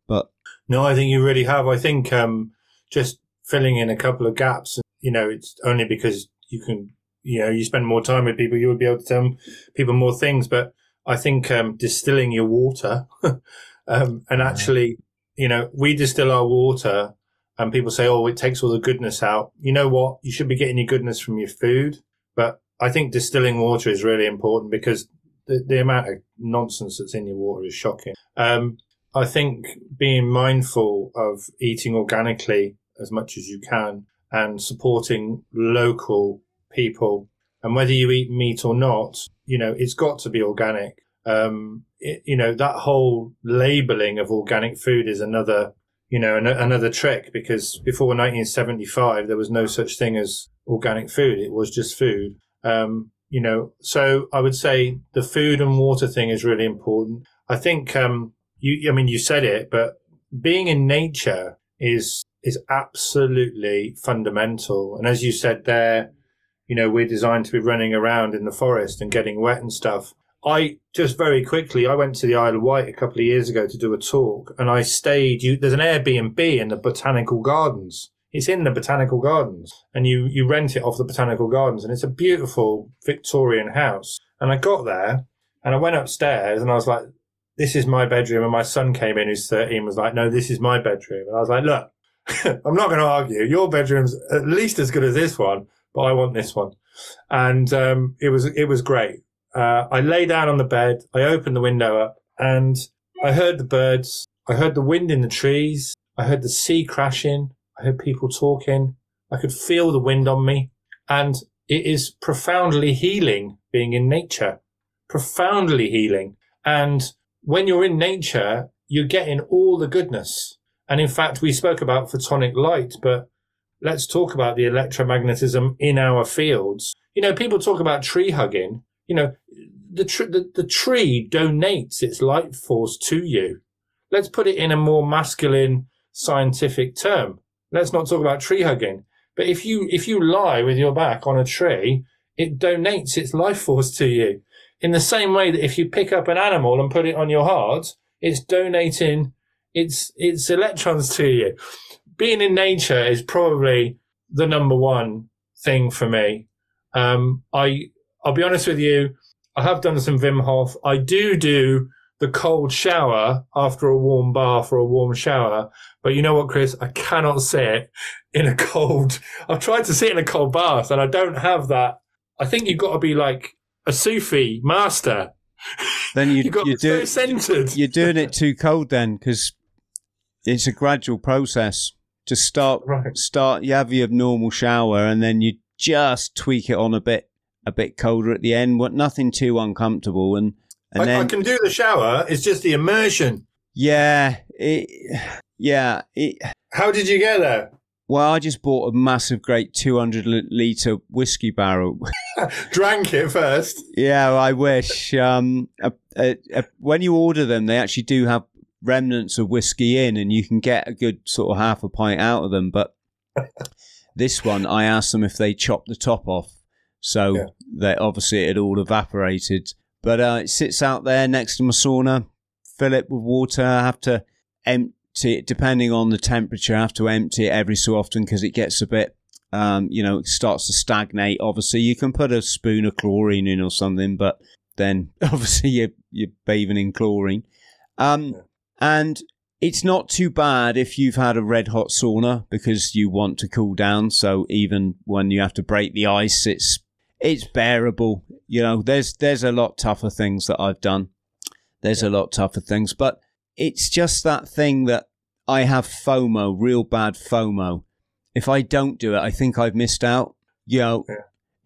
B: but
C: no, I think you really have. I think um, just filling in a couple of gaps. You know, it's only because you can. You know, you spend more time with people, you will be able to tell people more things. But I think um, distilling your water um, and actually, you know, we distill our water and people say, oh, it takes all the goodness out. You know what? You should be getting your goodness from your food. But I think distilling water is really important because the, the amount of nonsense that's in your water is shocking. Um, I think being mindful of eating organically as much as you can and supporting local people and whether you eat meat or not, you know, it's got to be organic. Um, it, you know, that whole labeling of organic food is another, you know, an, another trick because before 1975, there was no such thing as organic food. It was just food. Um, you know, so I would say the food and water thing is really important. I think, um, you, I mean, you said it, but being in nature is, is absolutely fundamental. And as you said there, you know, we're designed to be running around in the forest and getting wet and stuff. I just very quickly, I went to the Isle of Wight a couple of years ago to do a talk and I stayed, you, there's an Airbnb in the botanical gardens. It's in the botanical gardens and you, you rent it off the botanical gardens and it's a beautiful Victorian house. And I got there and I went upstairs and I was like, this is my bedroom. And my son came in who's 13 was like, no, this is my bedroom. And I was like, look, I'm not going to argue. Your bedroom's at least as good as this one but I want this one. And um, it was it was great. Uh, I lay down on the bed. I opened the window up, and I heard the birds. I heard the wind in the trees. I heard the sea crashing. I heard people talking. I could feel the wind on me, and it is profoundly healing being in nature. Profoundly healing. And when you're in nature, you're getting all the goodness. And in fact, we spoke about photonic light, but let's talk about the electromagnetism in our fields. You know, people talk about tree hugging. You know, the, tr- the, the tree donates its light force to you. Let's put it in a more masculine scientific term. Let's not talk about tree hugging. But if you if you lie with your back on a tree, it donates its life force to you. In the same way that if you pick up an animal and put it on your heart, it's donating its its electrons to you being in nature is probably the number one thing for me. Um, I, I'll be honest with you. I have done some Wim Hof. I do do the cold shower after a warm bath or a warm shower. But you know what, Chris? I cannot sit in a cold. I've tried to sit in a cold bath and I don't have that. I think you've got to be like a Sufi master.
B: Then you, you got you're, do, so centered. you're doing it too cold then because it's a gradual process. Just start right. start. You have your normal shower, and then you just tweak it on a bit a bit colder at the end. What nothing too uncomfortable, and and
C: I,
B: then
C: I can do the shower. It's just the immersion.
B: Yeah, it, yeah. It,
C: How did you get there?
B: Well, I just bought a massive, great 200 litre whiskey barrel.
C: Drank it first.
B: Yeah, I wish. Um, when you order them, they actually do have remnants of whiskey in, and you can get a good sort of half a pint out of them. But this one, I asked them if they chopped the top off, so yeah. that obviously it all evaporated. But uh, it sits out there next to my sauna. Fill it with water. I have to empty it depending on the temperature. I have to empty it every so often because it gets a bit. Um, you know, it starts to stagnate. Obviously, you can put a spoon of chlorine in or something, but then obviously you're, you're bathing in chlorine. Um, yeah. And it's not too bad if you've had a red hot sauna because you want to cool down. So even when you have to break the ice, it's it's bearable. You know, there's there's a lot tougher things that I've done. There's yeah. a lot tougher things, but it's just that thing that I have FOMO, real bad FOMO. If I don't do it, I think I've missed out. You know,
C: Yeah.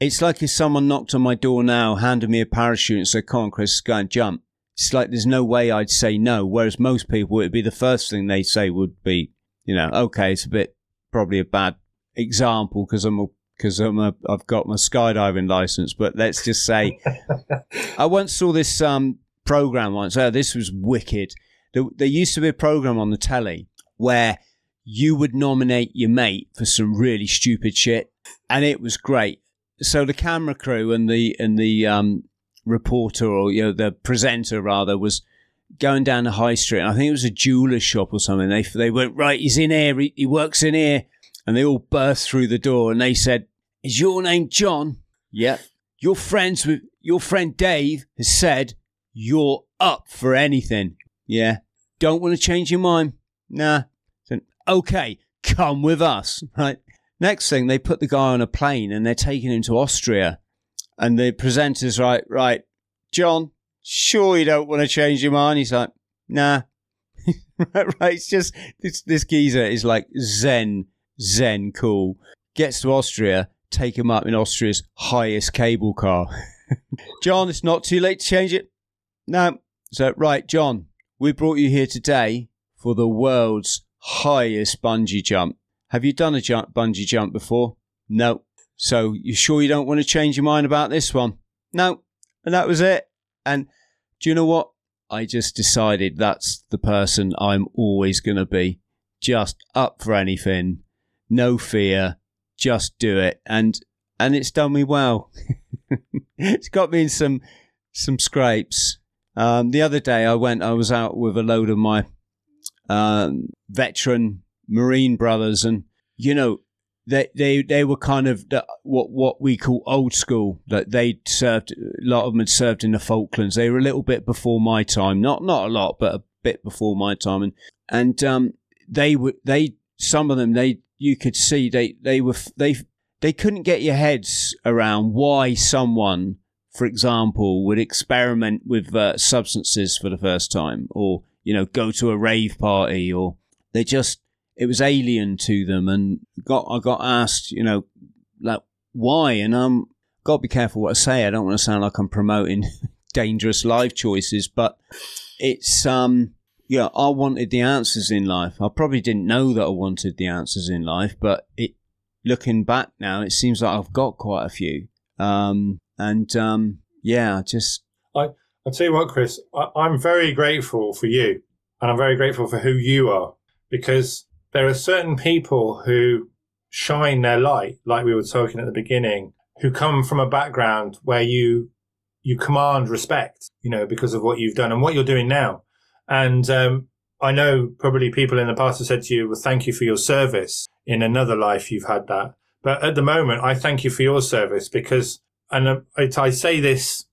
B: it's like if someone knocked on my door now, handed me a parachute and said, Come on, Chris, go and jump. It's like there's no way I'd say no. Whereas most people, it'd be the first thing they say would be, you know, okay, it's a bit probably a bad example because I'm a because I'm a, I've got my skydiving license, but let's just say I once saw this um, program once. Oh, this was wicked. There, there used to be a program on the telly where you would nominate your mate for some really stupid shit, and it was great. So the camera crew and the and the um, reporter or you know the presenter rather was going down the high street. And I think it was a jeweler's shop or something. They they went right. He's in here. He, he works in here. And they all burst through the door and they said, "Is your name John?" Yeah. Your friends with your friend Dave has said you're up for anything. Yeah. Don't want to change your mind? Nah. Then, okay, come with us. Right. Next thing, they put the guy on a plane and they're taking him to Austria. And the presenter's right, right, John, sure you don't want to change your mind? He's like, nah. right, right. It's just this this geezer is like zen, zen cool. Gets to Austria, take him up in Austria's highest cable car. John, it's not too late to change it. No. So right, John, we brought you here today for the world's highest bungee jump. Have you done a jump, bungee jump before? No. So you sure you don't want to change your mind about this one? No. And that was it. And do you know what? I just decided that's the person I'm always going to be. Just up for anything, no fear, just do it, and and it's done me well. it's got me in some some scrapes. Um, the other day, I went. I was out with a load of my um, veteran Marine brothers, and you know, they they they were kind of the, what what we call old school. That they served a lot of them had served in the Falklands. They were a little bit before my time, not not a lot, but a bit before my time, and and um, they were they some of them they you could see they they were they they couldn't get your heads around why someone, for example, would experiment with uh, substances for the first time, or you know go to a rave party, or they just it was alien to them, and got I got asked, you know, like why, and um, got to be careful what I say. I don't want to sound like I'm promoting dangerous life choices, but it's um yeah, I wanted the answers in life. I probably didn't know that I wanted the answers in life, but it looking back now, it seems like I've got quite a few. Um, and um, yeah, just
C: I'll tell you what, Chris, I, I'm very grateful for you and I'm very grateful for who you are because there are certain people who shine their light, like we were talking at the beginning, who come from a background where you you command respect, you know, because of what you've done and what you're doing now. And um, I know probably people in the past have said to you, well, thank you for your service. In another life, you've had that. But at the moment, I thank you for your service because, and I, I say this,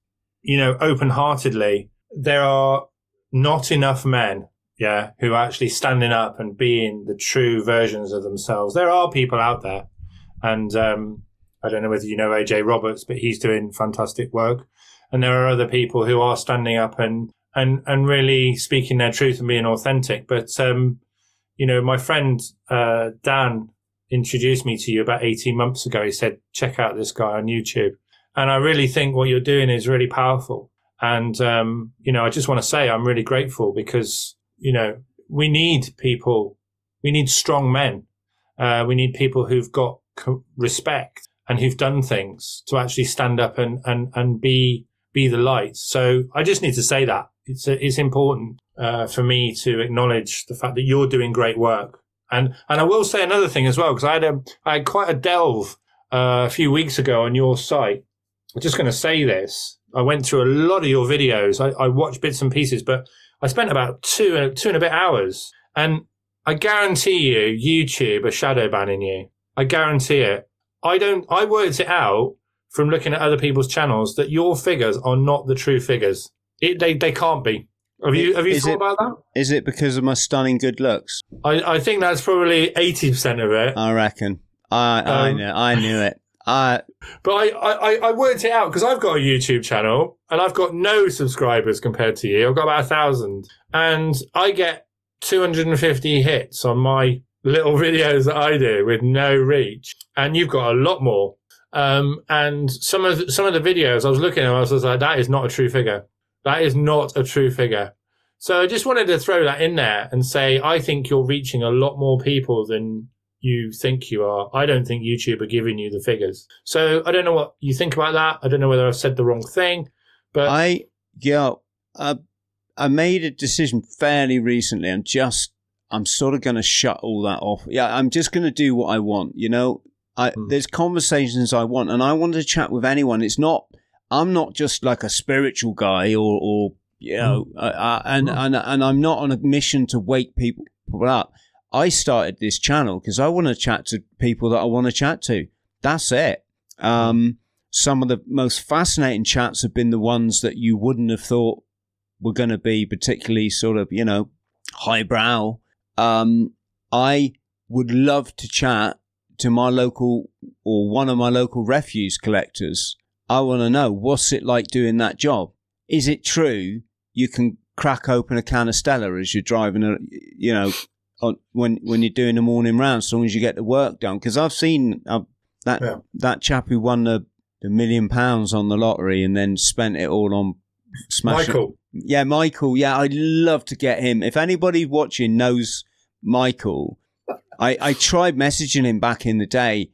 C: you know, open heartedly, there are not enough men, yeah, who are actually standing up and being the true versions of themselves. There are people out there. And um, I don't know whether you know AJ Roberts, but he's doing fantastic work. And there are other people who are standing up and and and really speaking their truth and being authentic. But um, you know, my friend uh, Dan introduced me to you about eighteen months ago. He said, "Check out this guy on YouTube," and I really think what you're doing is really powerful. And um, you know, I just want to say I'm really grateful because you know we need people, we need strong men, uh, we need people who've got co- respect and who've done things to actually stand up and and and be be the light. So I just need to say that it's it's important uh, for me to acknowledge the fact that you're doing great work. And and I will say another thing as well because I had a I had quite a delve uh, a few weeks ago on your site. I'm just going to say this. I went through a lot of your videos. I, I watched bits and pieces, but I spent about two two and a bit hours. And I guarantee you, YouTube are shadow banning you. I guarantee it. I don't. I worked it out from looking at other people's channels that your figures are not the true figures. It, they they can't be. Have you have you
B: Is
C: thought
B: it-
C: about that?
B: is it because of my stunning good looks?
C: I, I think that's probably eighty percent of it.
B: I reckon. I I
C: Um,
B: knew I knew it. I
C: But I, I, I worked it out because I've got a YouTube channel and I've got no subscribers compared to you. I've got about a thousand. And I get 250 hits on my little videos that I do with no reach, and you've got a lot more. Um, and some of some of the videos I was looking at, I was like, that is not a true figure. That is not a true figure. So I just wanted to throw that in there and say, I think you're reaching a lot more people than you think you are. I don't think YouTube are giving you the figures. So I don't know what you think about that. I don't know whether I've said the wrong thing, but
B: I yeah, I, I made a decision fairly recently. I'm just I'm sort of going to shut all that off. Yeah, I'm just going to do what I want. You know, I,
C: Hmm.
B: there's conversations I want, and I want to chat with anyone. It's not. I'm not just like a spiritual guy, or, or you know, uh, uh, and
C: Hmm.
B: and and I'm not on a mission to wake people up. I started this channel because I want to chat to people that I want to chat to. That's it. Um, some of the most fascinating chats have been the ones that you wouldn't have thought were going to be particularly sort of, you know, highbrow. Um, I would love to chat to my local or one of my local refuse collectors. I want to know what's it like doing that job. Is it true you can crack open a can of Stella as you're driving a, you know, on, when when you're doing the morning round, as long as you get the work done? Because I've seen uh, that
C: Yeah.
B: that chap who won the the million pounds on the lottery and then spent it all on smashing.
C: Michael,
B: Yeah, Michael. Yeah, I'd love to get him. If anybody watching knows Michael, I, I tried messaging him back in the day,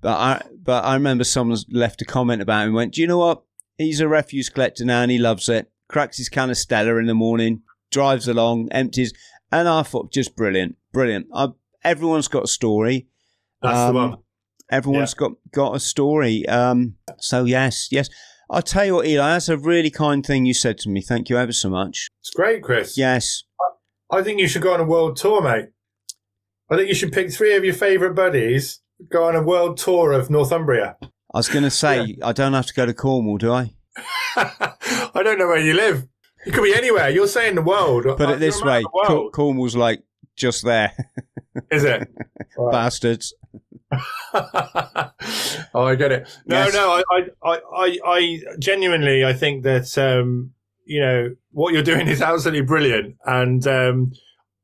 B: but I but I remember someone left a comment about him. and Went, do you know what? He's a refuse collector now, and he loves it. Cracks his can of Stella in the morning, drives along, empties, and I thought just brilliant, brilliant. I, everyone's got a story.
C: that's
B: Um,
C: the one.
B: Everyone's got got a story. Um, so yes, yes. I'll tell you what, Eli. That's a really kind thing you said to me. Thank you ever so much.
C: It's great, Chris.
B: Yes.
C: I think you should go on a world tour, mate. I think you should pick three of your favourite buddies, go on a world tour of Northumbria.
B: I was going to say, I don't have to go to Cornwall, do I?
C: I don't know where you live. You could be anywhere. You're saying the world.
B: Put it this way Cor- Cornwall's like just there.
C: is it? Right.
B: Bastards.
C: oh, I get it. No,
B: Yes.
C: no, I, I, I, I, genuinely, I think that um, you know what you're doing is absolutely brilliant. And um,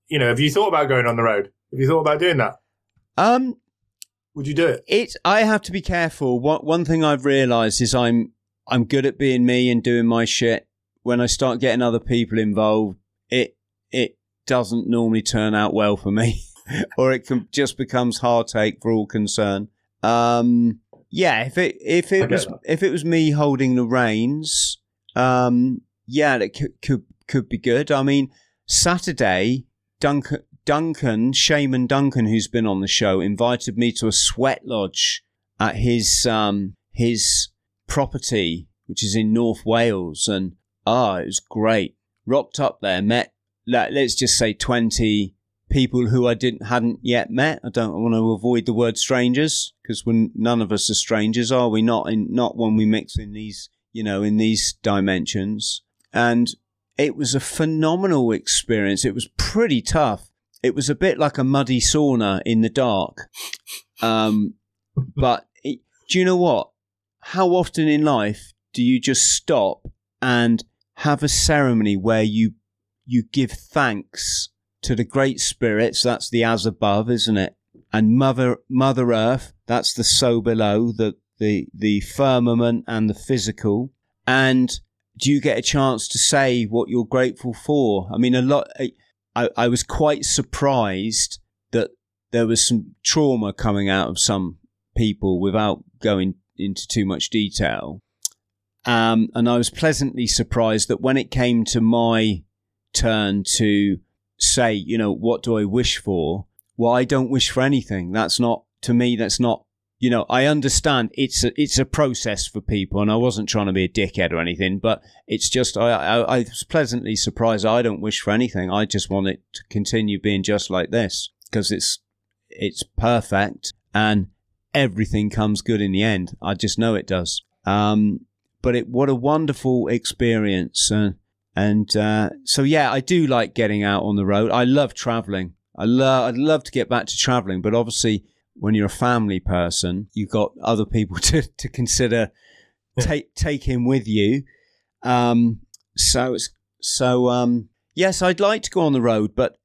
C: you know, have you thought about going on the road? Have you thought about doing that?
B: Um,
C: Would you do it?
B: it's I have to be careful. One one thing I've realised is I'm I'm good at being me and doing my shit. When I start getting other people involved, it it doesn't normally turn out well for me, or it can just becomes heartache for all concerned. Um, yeah, if it if it was
C: that.
B: if it was me holding the reins, um, yeah, that could could could be good. I mean, Saturday, Duncan Duncan Shaman Duncan, who's been on the show, invited me to a sweat lodge at his um his property, which is in North Wales, and ah, it was great. Rocked up there, met let, let's just say twenty people who I didn't hadn't yet met. I don't want to avoid the word strangers because when none of us are strangers, are we? Not in not when we mix in these you know in these dimensions. And it was a phenomenal experience. It was pretty tough. It was a bit like a muddy sauna in the dark. Um, but it, do you know what? How often in life do you just stop and have a ceremony where you you give thanks to the great spirits? That's the as above, isn't it? And Mother Mother Earth, that's the so below, the the the firmament and the physical. And do you get a chance to say what you're grateful for? I mean, a lot. I, I was quite surprised that there was some trauma coming out of some people without going into too much detail. Um, and I was pleasantly surprised that when it came to my turn to say, you know, what do I wish for? Well, I don't wish for anything. That's not, to me, that's not, you know, I understand it's a, it's a process for people and I wasn't trying to be a dickhead or anything, but it's just, I, I, I was pleasantly surprised. I don't wish for anything. I just want it to continue being just like this because it's, it's perfect and everything comes good in the end. I just know it does. Um, but it, what a wonderful experience. Uh, and uh, so, yeah, I do like getting out on the road. I love traveling. I love. I'd love to get back to traveling, but obviously, when you're a family person, you've got other people to to consider
C: Yeah.
B: take taking with you. Um, so it's so um, yes, I'd like to go on the road, but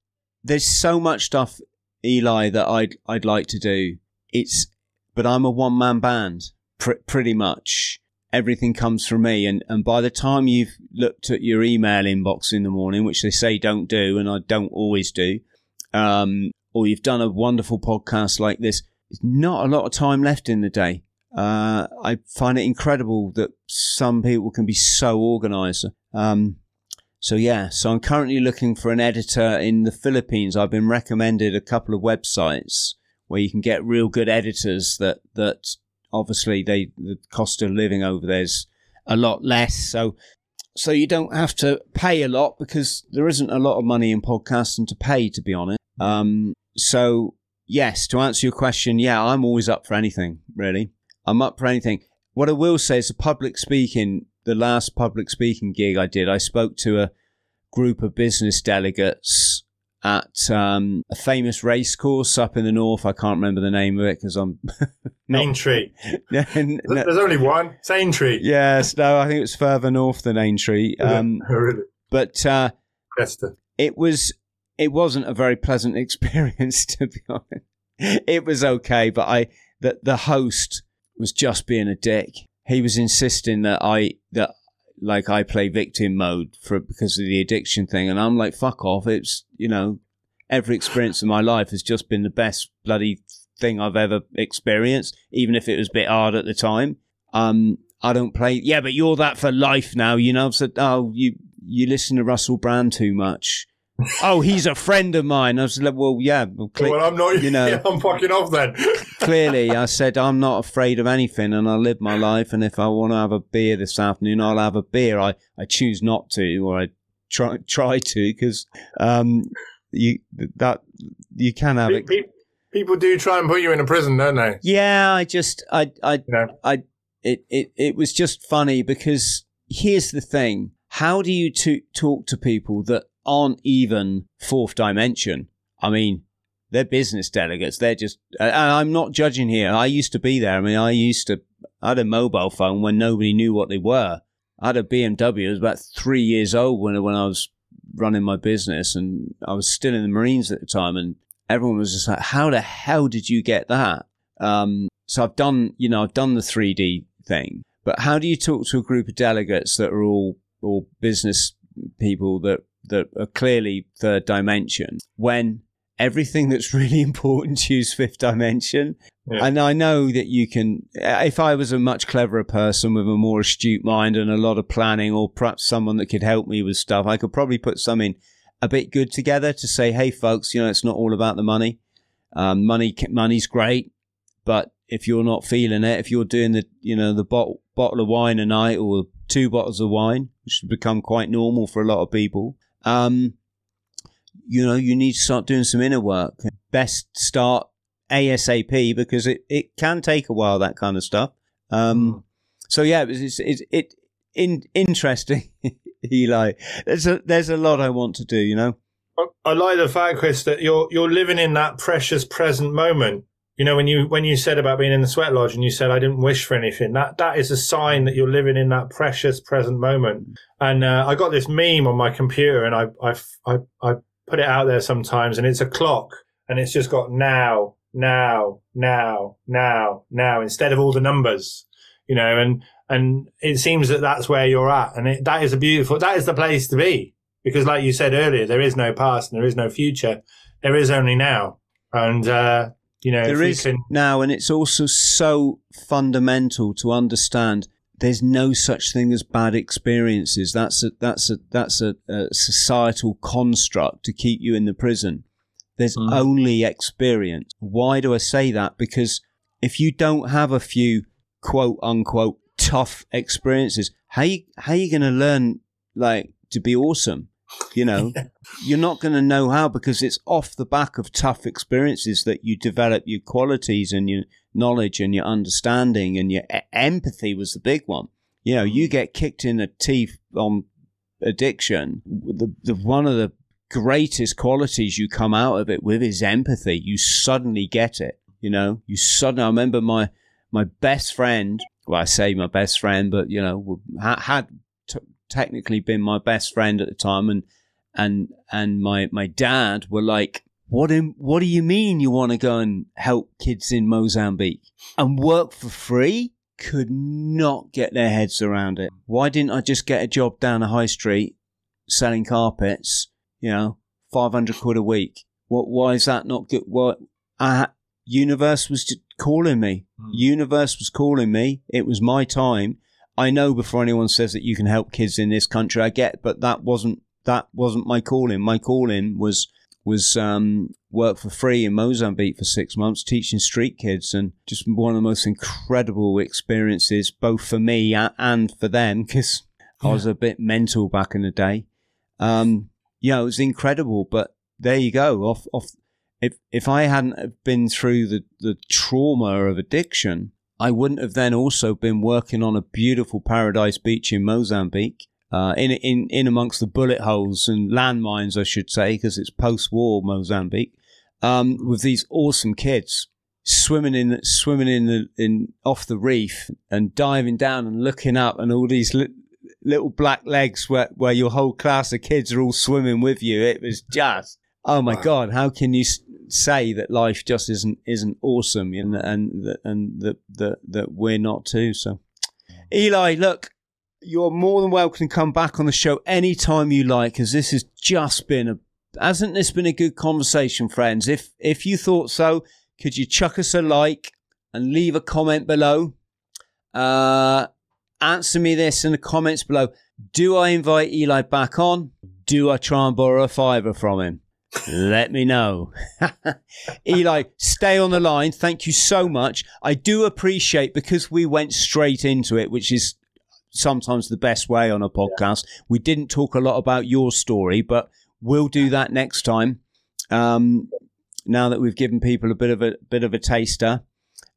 B: there's so much stuff, Eli, that I'd I'd like to do. It's, but I'm a one man band, pr- pretty much. Everything comes from me, and and by the time you've looked at your email inbox in the morning, which they say don't do, and I don't always do, um, or you've done a wonderful podcast like this, there's not a lot of time left in the day. Uh, I find it incredible that some people can be so organized. Um, so yeah, so I'm currently looking for an editor in the Philippines. I've been recommended a couple of websites where you can get real good editors that that obviously they the cost of living over there's a lot less. So so you don't have to pay a lot because there isn't a lot of money in podcasting to pay, to be honest. Um, so yes, to answer your question, yeah, I'm always up for anything. Really, I'm up for anything. What I will say is, the public speaking the last public speaking gig I did, I spoke to a group of business delegates at um, a famous race course up in the north. I can't remember the name of it because I'm
C: not, Aintree. There's only one. It's Aintree.
B: Yes, no, I think it's further north than Aintree. Um,
C: really?
B: But uh, it was it wasn't a very pleasant experience to be honest. It was okay, but I that the host was just being a dick he was insisting that I that like I play victim mode for because of the addiction thing, and I'm like, fuck off. It's you know, every experience of my life has just been the best bloody thing I've ever experienced, even if it was a bit hard at the time. Um, I don't play. Yeah, but you're that for life now. You know, I've said, oh, you you listen to Russell Brand too much oh, he's a friend of mine. I was like, well, yeah.
C: Well, well I'm not, you know, yeah, I'm fucking off then.
B: clearly, I said, I'm not afraid of anything and I live my life. And if I want to have a beer this afternoon, I'll have a beer. I, I choose not to, or I try, try to, because, um, you, that, you can have it.
C: People do try and put you in a prison, don't they?
B: Yeah, I just, I, I, I, it, it, it was just funny because here's the thing. How do you to, talk to people that aren't even fourth dimension. I mean, they're business delegates. They're just, and I'm not judging here. I used to be there. I mean, I used to, I had a mobile phone when nobody knew what they were. I had a BMW. I was about three years old when, when I was running my business and I was still in the Marines at the time. And everyone was just like, how the hell did you get that? Um, so I've done, you know, I've done the 3D thing, but how do you talk to a group of delegates that are all, all business people that that are clearly third dimension when everything that's really important to you is fifth dimension. Yeah. And I know that you can, if I was a much cleverer person with a more astute mind and a lot of planning, or perhaps someone that could help me with stuff, I could probably put something a bit good together to say, hey, folks, you know, it's not all about the money. Um, money, money's great, but if you're not feeling it, if you're doing the, you know, the bottle, bottle of wine a night or two bottles of wine, which has become quite normal for a lot of people, um, you know, you need to start doing some inner work. Best start ASAP because it, it can take a while, that kind of stuff. Um, hmm. so yeah, it's, it's, it, in, interesting, Eli. There's a, there's a lot I want to do, you know?
C: I like the fact, Chris, that you're, you're living in that precious present moment you know, when you when you said about being in the sweat lodge and you said I didn't wish for anything, that that is a sign that you're living in that precious present moment. And uh, I got this meme on my computer, and I, I I I put it out there sometimes, and it's a clock, and it's just got now, now, now, now, now, instead of all the numbers, you know, and and it seems that that's where you're at, and it, that is a beautiful, that is the place to be, because like you said earlier, there is no past and there is no future, there is only now, and. uh you know,
B: there is can... now, and it's also so fundamental to understand. There's no such thing as bad experiences. That's a that's a that's a, a societal construct to keep you in the prison. There's mm. only experience. Why do I say that? Because if you don't have a few quote unquote tough experiences, how you how you going to learn like to be awesome? You know, you're not going to know how because it's off the back of tough experiences that you develop your qualities and your knowledge and your understanding and your empathy was the big one. You know, you mm. get kicked in the teeth on addiction. The, the one of the greatest qualities you come out of it with is empathy. You suddenly get it. You know, you suddenly. I remember my my best friend. Well, I say my best friend, but you know, had t- technically been my best friend at the time, and and and my my dad were like, "What in, what do you mean you want to go and help kids in Mozambique and work for free?" Could not get their heads around it. Why didn't I just get a job down the high street selling carpets? You know, five hundred quid a week. What? Why is that not good? What? I, universe was just calling me.
C: Mm.
B: Universe was calling me. It was my time. I know before anyone says that you can help kids in this country, I get, but that wasn't that wasn't my calling. My calling was was um, work for free in Mozambique for six months, teaching street kids, and just one of the most incredible experiences, both for me and for them, because I was a bit mental back in the day. Um, yeah, it was incredible. But there you go. Off, off. If if I hadn't been through the the trauma of addiction, I wouldn't have then also been working on a beautiful paradise beach in Mozambique. Uh, in in in amongst the bullet holes and landmines, I should say, because it's post-war Mozambique, um, with these awesome kids swimming in swimming in the in off the reef and diving down and looking up, and all these li- little black legs where where your whole class of kids are all swimming with you. It was just oh my
C: Wow.
B: god, how can you say that life just isn't isn't awesome and and and that that that we're not too? So, Eli, look. You're more than welcome to come back on the show anytime you like, because this has just been a hasn't this been a good conversation, friends? If if you thought so, could you chuck us a like and leave a comment below? Uh, answer me this in the comments below. Do I invite Eli back on? Do I try and borrow a fiver from him? Let me know. Eli, stay on the line. Thank you so much. I do appreciate because we went straight into it, which is sometimes the best way on a podcast. We didn't talk a lot about your story, but we'll do that next time. Um, now that we've given people a bit of a bit of a taster.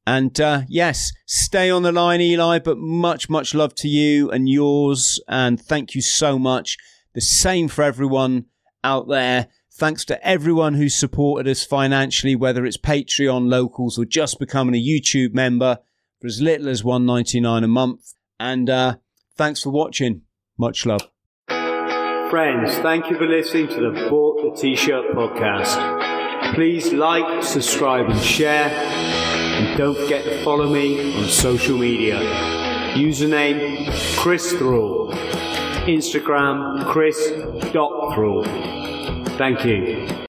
B: And uh, yes, stay on the line, Eli. But much, much love to you and yours, and thank you so much. The same for everyone out there. Thanks to everyone who supported us financially, whether it's Patreon, locals, or just becoming a YouTube member for as little as one ninety nine a month. And uh, thanks for watching. Much love.
A: Friends, thank you for listening to the Bought the T-Shirt podcast. Please like, subscribe and share. And don't forget to follow me on social media. Username Chris Thrall. Instagram Chris Chris.Thrall. Thank you.